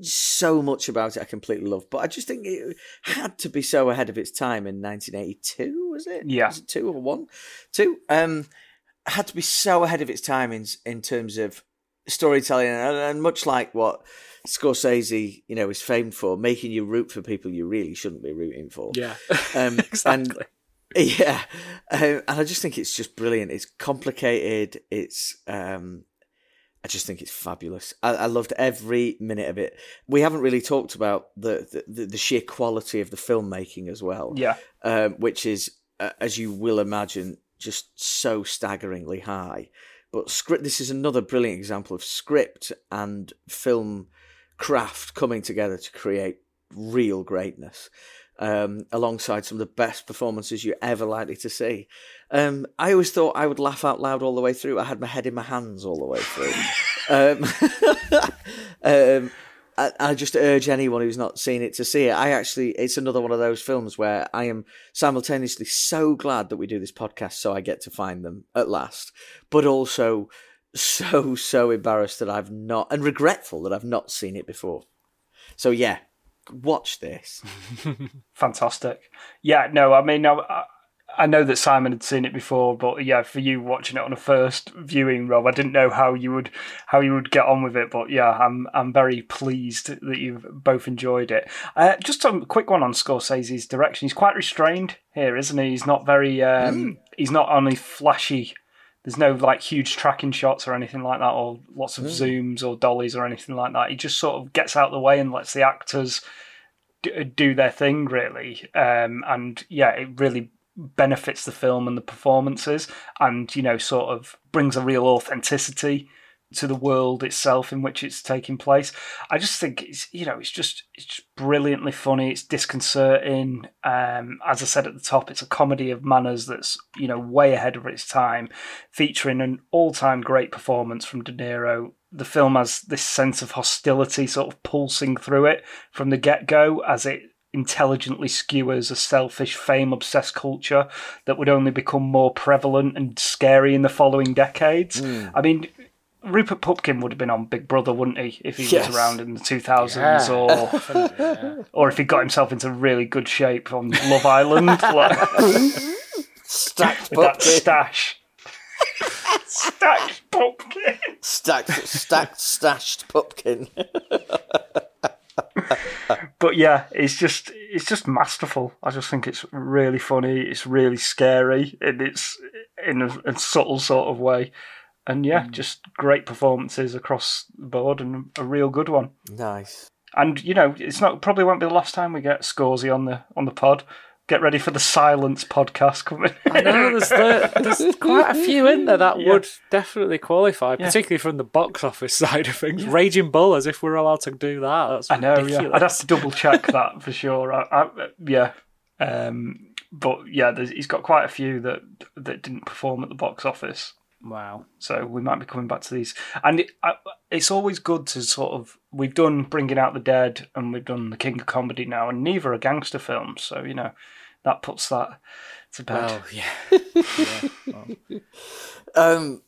So much about it I completely love, but I just think it had to be so ahead of its time in 1982. Was it? Yeah. Was it two or one? Two. Um, had to be so ahead of its time in in terms of storytelling, and, and much like what Scorsese, you know, is famed for, making you root for people you really shouldn't be rooting for. Yeah, Um, exactly. yeah, um, and I just think it's just brilliant. It's complicated. It's um, I just think it's fabulous. I, I loved every minute of it. We haven't really talked about the the, the sheer quality of the filmmaking as well. Yeah. um, which is, uh, as you will imagine, just so staggeringly high. But script. This is another brilliant example of script and film craft coming together to create real greatness. Um, alongside some of the best performances you're ever likely to see. Um, I always thought I would laugh out loud all the way through. I had my head in my hands all the way through. um, um, I, I just urge anyone who's not seen it to see it. I actually, it's another one of those films where I am simultaneously so glad that we do this podcast, so I get to find them at last, but also so so embarrassed that I've not and regretful that I've not seen it before. So yeah, watch this. Fantastic. Yeah, no, I mean, I, I know that Simon had seen it before, but yeah, for you watching it on a first viewing, Rob, I didn't know how you would how you would get on with it, but yeah, I'm I'm very pleased that you've both enjoyed it. Uh, just a quick one on Scorsese's direction. He's quite restrained here, isn't he? He's not very. Um, He's not only flashy. There's no like huge tracking shots or anything like that, or lots of zooms or dollies or anything like that. He just sort of gets out of the way and lets the actors d- do their thing, really. Um, and yeah, it really benefits the film and the performances, and you know, sort of brings a real authenticity to the world itself in which it's taking place. I just think it's you know it's just it's just brilliantly funny. It's disconcerting. Um, as I said at the top, it's a comedy of manners that's you know way ahead of its time, featuring an all-time great performance from De Niro. The film has this sense of hostility sort of pulsing through it from the get-go as it intelligently skewers a selfish, fame obsessed culture that would only become more prevalent and scary in the following decades. I mean, Rupert Pupkin would have been on Big Brother, wouldn't he, if he Yes. was around in the 2000s or or if he got himself into really good shape on Love Island like, Stacked with that stash. Stacked pumpkin. stacked, stacked, stashed pumpkin. But yeah, it's just it's just masterful. I just think it's really funny. It's really scary, and it's in a, a subtle sort of way. And yeah, just great performances across the board, and a real good one. nice. And you know, it's not probably won't be the last time we get Scorsy on the on the pod. Get ready for the Silence podcast coming. I know there's, the, there's quite a few in there that Yeah. would definitely qualify, Yeah. particularly from the box office side of things. Raging Bull, as if we're allowed to do that. That's I know, ridiculous. yeah. I'd have to double check that for sure. I, I, yeah, um, but yeah, he's got quite a few that that didn't perform at the box office. Wow. So we might be coming back to these, and it, I, it's always good to sort of we've done Bringing Out the Dead and we've done The King of Comedy now, and neither are gangster films, so you know that puts that to bed. Well, yeah. Um,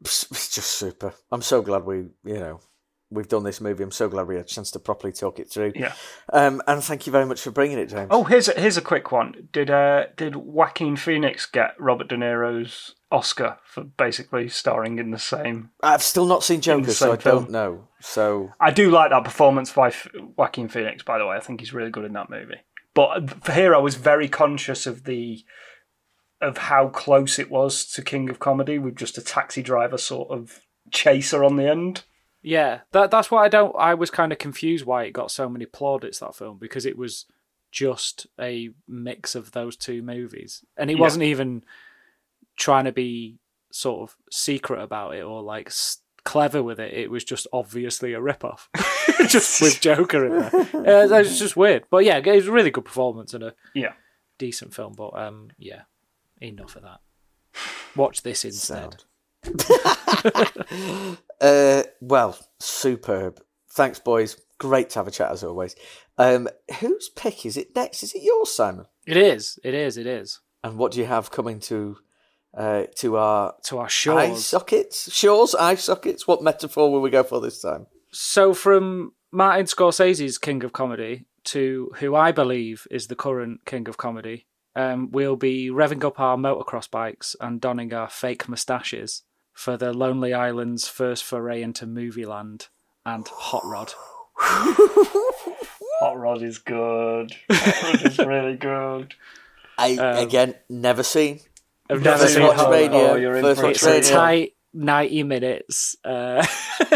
it's it's just super. I'm so glad we, you know, we've done this movie. I'm so glad we had a chance to properly talk it through. Yeah. Um, and thank you very much for bringing it, James. Oh, here's a, here's a quick one. Did uh, did Joaquin Phoenix get Robert De Niro's Oscar for basically starring in the same I've still not seen Joker, so I film. don't know. So I do like that performance by F- Joaquin Phoenix, by the way. I think he's really good in that movie. But for here, I was very conscious of the of how close it was to King of Comedy with just a taxi driver sort of chaser on the end. Yeah, that that's why I don't. I was kind of confused why it got so many plaudits that film because it was just a mix of those two movies, and it Yeah. wasn't even trying to be sort of secret about it or like s- clever with it. It was just obviously a rip-off, just with Joker in there. Uh, it's just weird, but yeah, it was a really good performance and a Yeah. decent film. But um, yeah, enough of that. Watch this instead. Uh, well, superb. Thanks, boys. Great to have a chat as always. Um, whose pick is it next? Is it yours, Simon? It is. It is. It is. And what do you have coming to uh, to our To our shores? eye sockets? Shores, eye sockets. What metaphor will we go for this time? So from Martin Scorsese's King of Comedy to who I believe is the current King of Comedy, um, we'll be revving up our motocross bikes and donning our fake moustaches for the Lonely Island's first foray into movie land and Hot Rod. Hot Rod is good. Hot Rod is really good. I Um, again never seen. I've Never never seen seen Hot Rod. mania. Oh, you're in First for a It's a tight ninety minutes. Uh,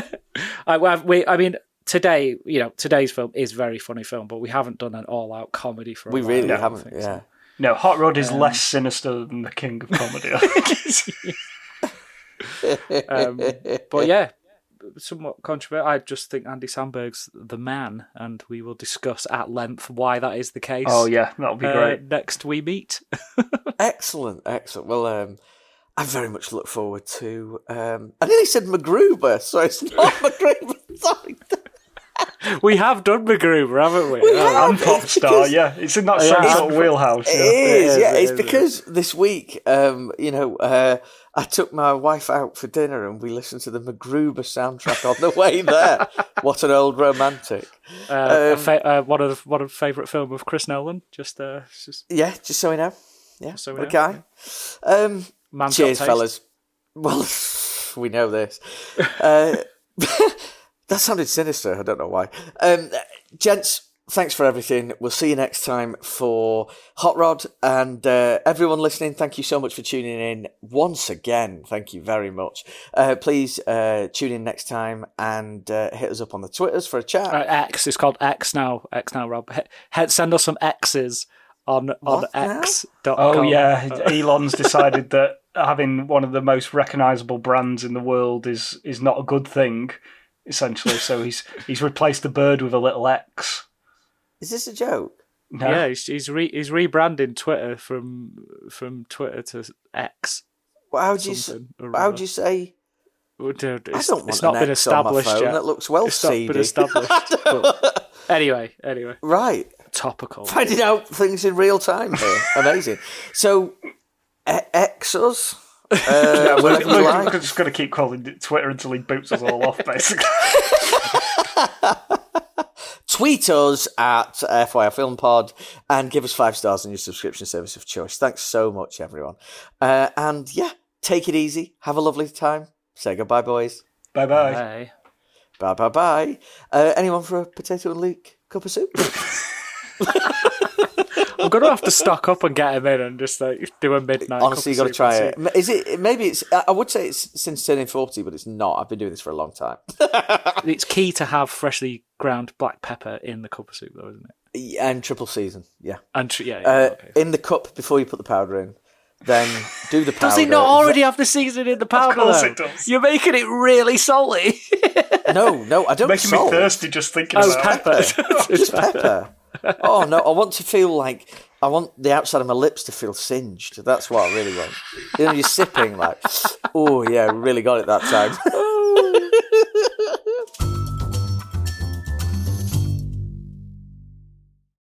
I, we, I mean, today, you know, today's film is a very funny film, but we haven't done an all-out comedy for. A We while, really haven't. Yeah. so. No, Hot Rod is less sinister than the King of Comedy. I think. Um, but yeah, somewhat controversial. I just think Andy Samberg's the man, and we will discuss at length why that is the case. oh yeah, that'll be uh, great. next we meet. Excellent, excellent. Well, um, I very much look forward to. Um, I nearly said MacGruber, so it's not MacGruber. Sorry. we have done MacGruber, haven't we? We Oh, have. and pop star, yeah, it's in that Yeah. same sort of wheelhouse. It Yeah. is, is, yeah. It's because this week, um, you know, uh, I took my wife out for dinner and we listened to the MacGruber soundtrack on the way there. what an old romantic. Uh, a Um, fa- uh, one of one of favourite film of Chris Nolan. Just, uh, just Yeah, just so we know. Yeah, So we what a know, guy. Um, Man's cheers, taste. fellas. Well, we know this. Uh, that sounded sinister. I don't know why. Um, gents, thanks for everything. We'll see you next time for Hot Rod. And uh, everyone listening, thank you so much for tuning in once again. Thank you very much. Uh, please uh, tune in next time and uh, hit us up on the Twitters for a chat. uh, X. It's called X now. X now, Rob. He- he- send us some X's on on What now? X. dot Oh yeah, Elon's decided that having one of the most recognizable brands in the world is is not a good thing. Essentially, so he's he's replaced the bird with a little X. Is this a joke? No. Yeah, he's he's, re- he's rebranding Twitter from from Twitter to X. Well, how do you, s- Something or how do you say? Well, dude, I It's, don't want it's not an been X established phone. yet. That looks well it's not been established. anyway, anyway, Right. topical. finding out things in real time here. Amazing. So, e- X us. Uh, Yeah, we're, we're like. just going to keep calling Twitter until he boots us all off, basically. Tweet us at FYR Film Pod and give us five stars on your subscription service of choice. Thanks so much, everyone. Uh, and yeah, take it easy. Have a lovely time. Say goodbye, boys. bye bye. Bye bye bye. Uh, anyone for a potato and leek cup of soup? I'm gonna have to stock up and get him in and just like do a midnight. Honestly, you got to try soup it. and Is it? Maybe it's. I I would say it's since turning forty, but it's not. I've been doing this for a long time. It's key to have freshly ground black pepper in the cup of soup, though, isn't it? and triple season, yeah. And tr- yeah, yeah Uh, okay. In the cup before you put the powder in. Then do the powder. Does he not already have the season in the powder? Of course though? it does. You're making it really salty. No, no, I don't. Making salt. me thirsty just thinking Oh, about it. pepper. Just pepper. Oh no, I want to feel like I want the outside of my lips to feel singed. That's what I really want. You know, you're sipping like, oh yeah, really got it that time.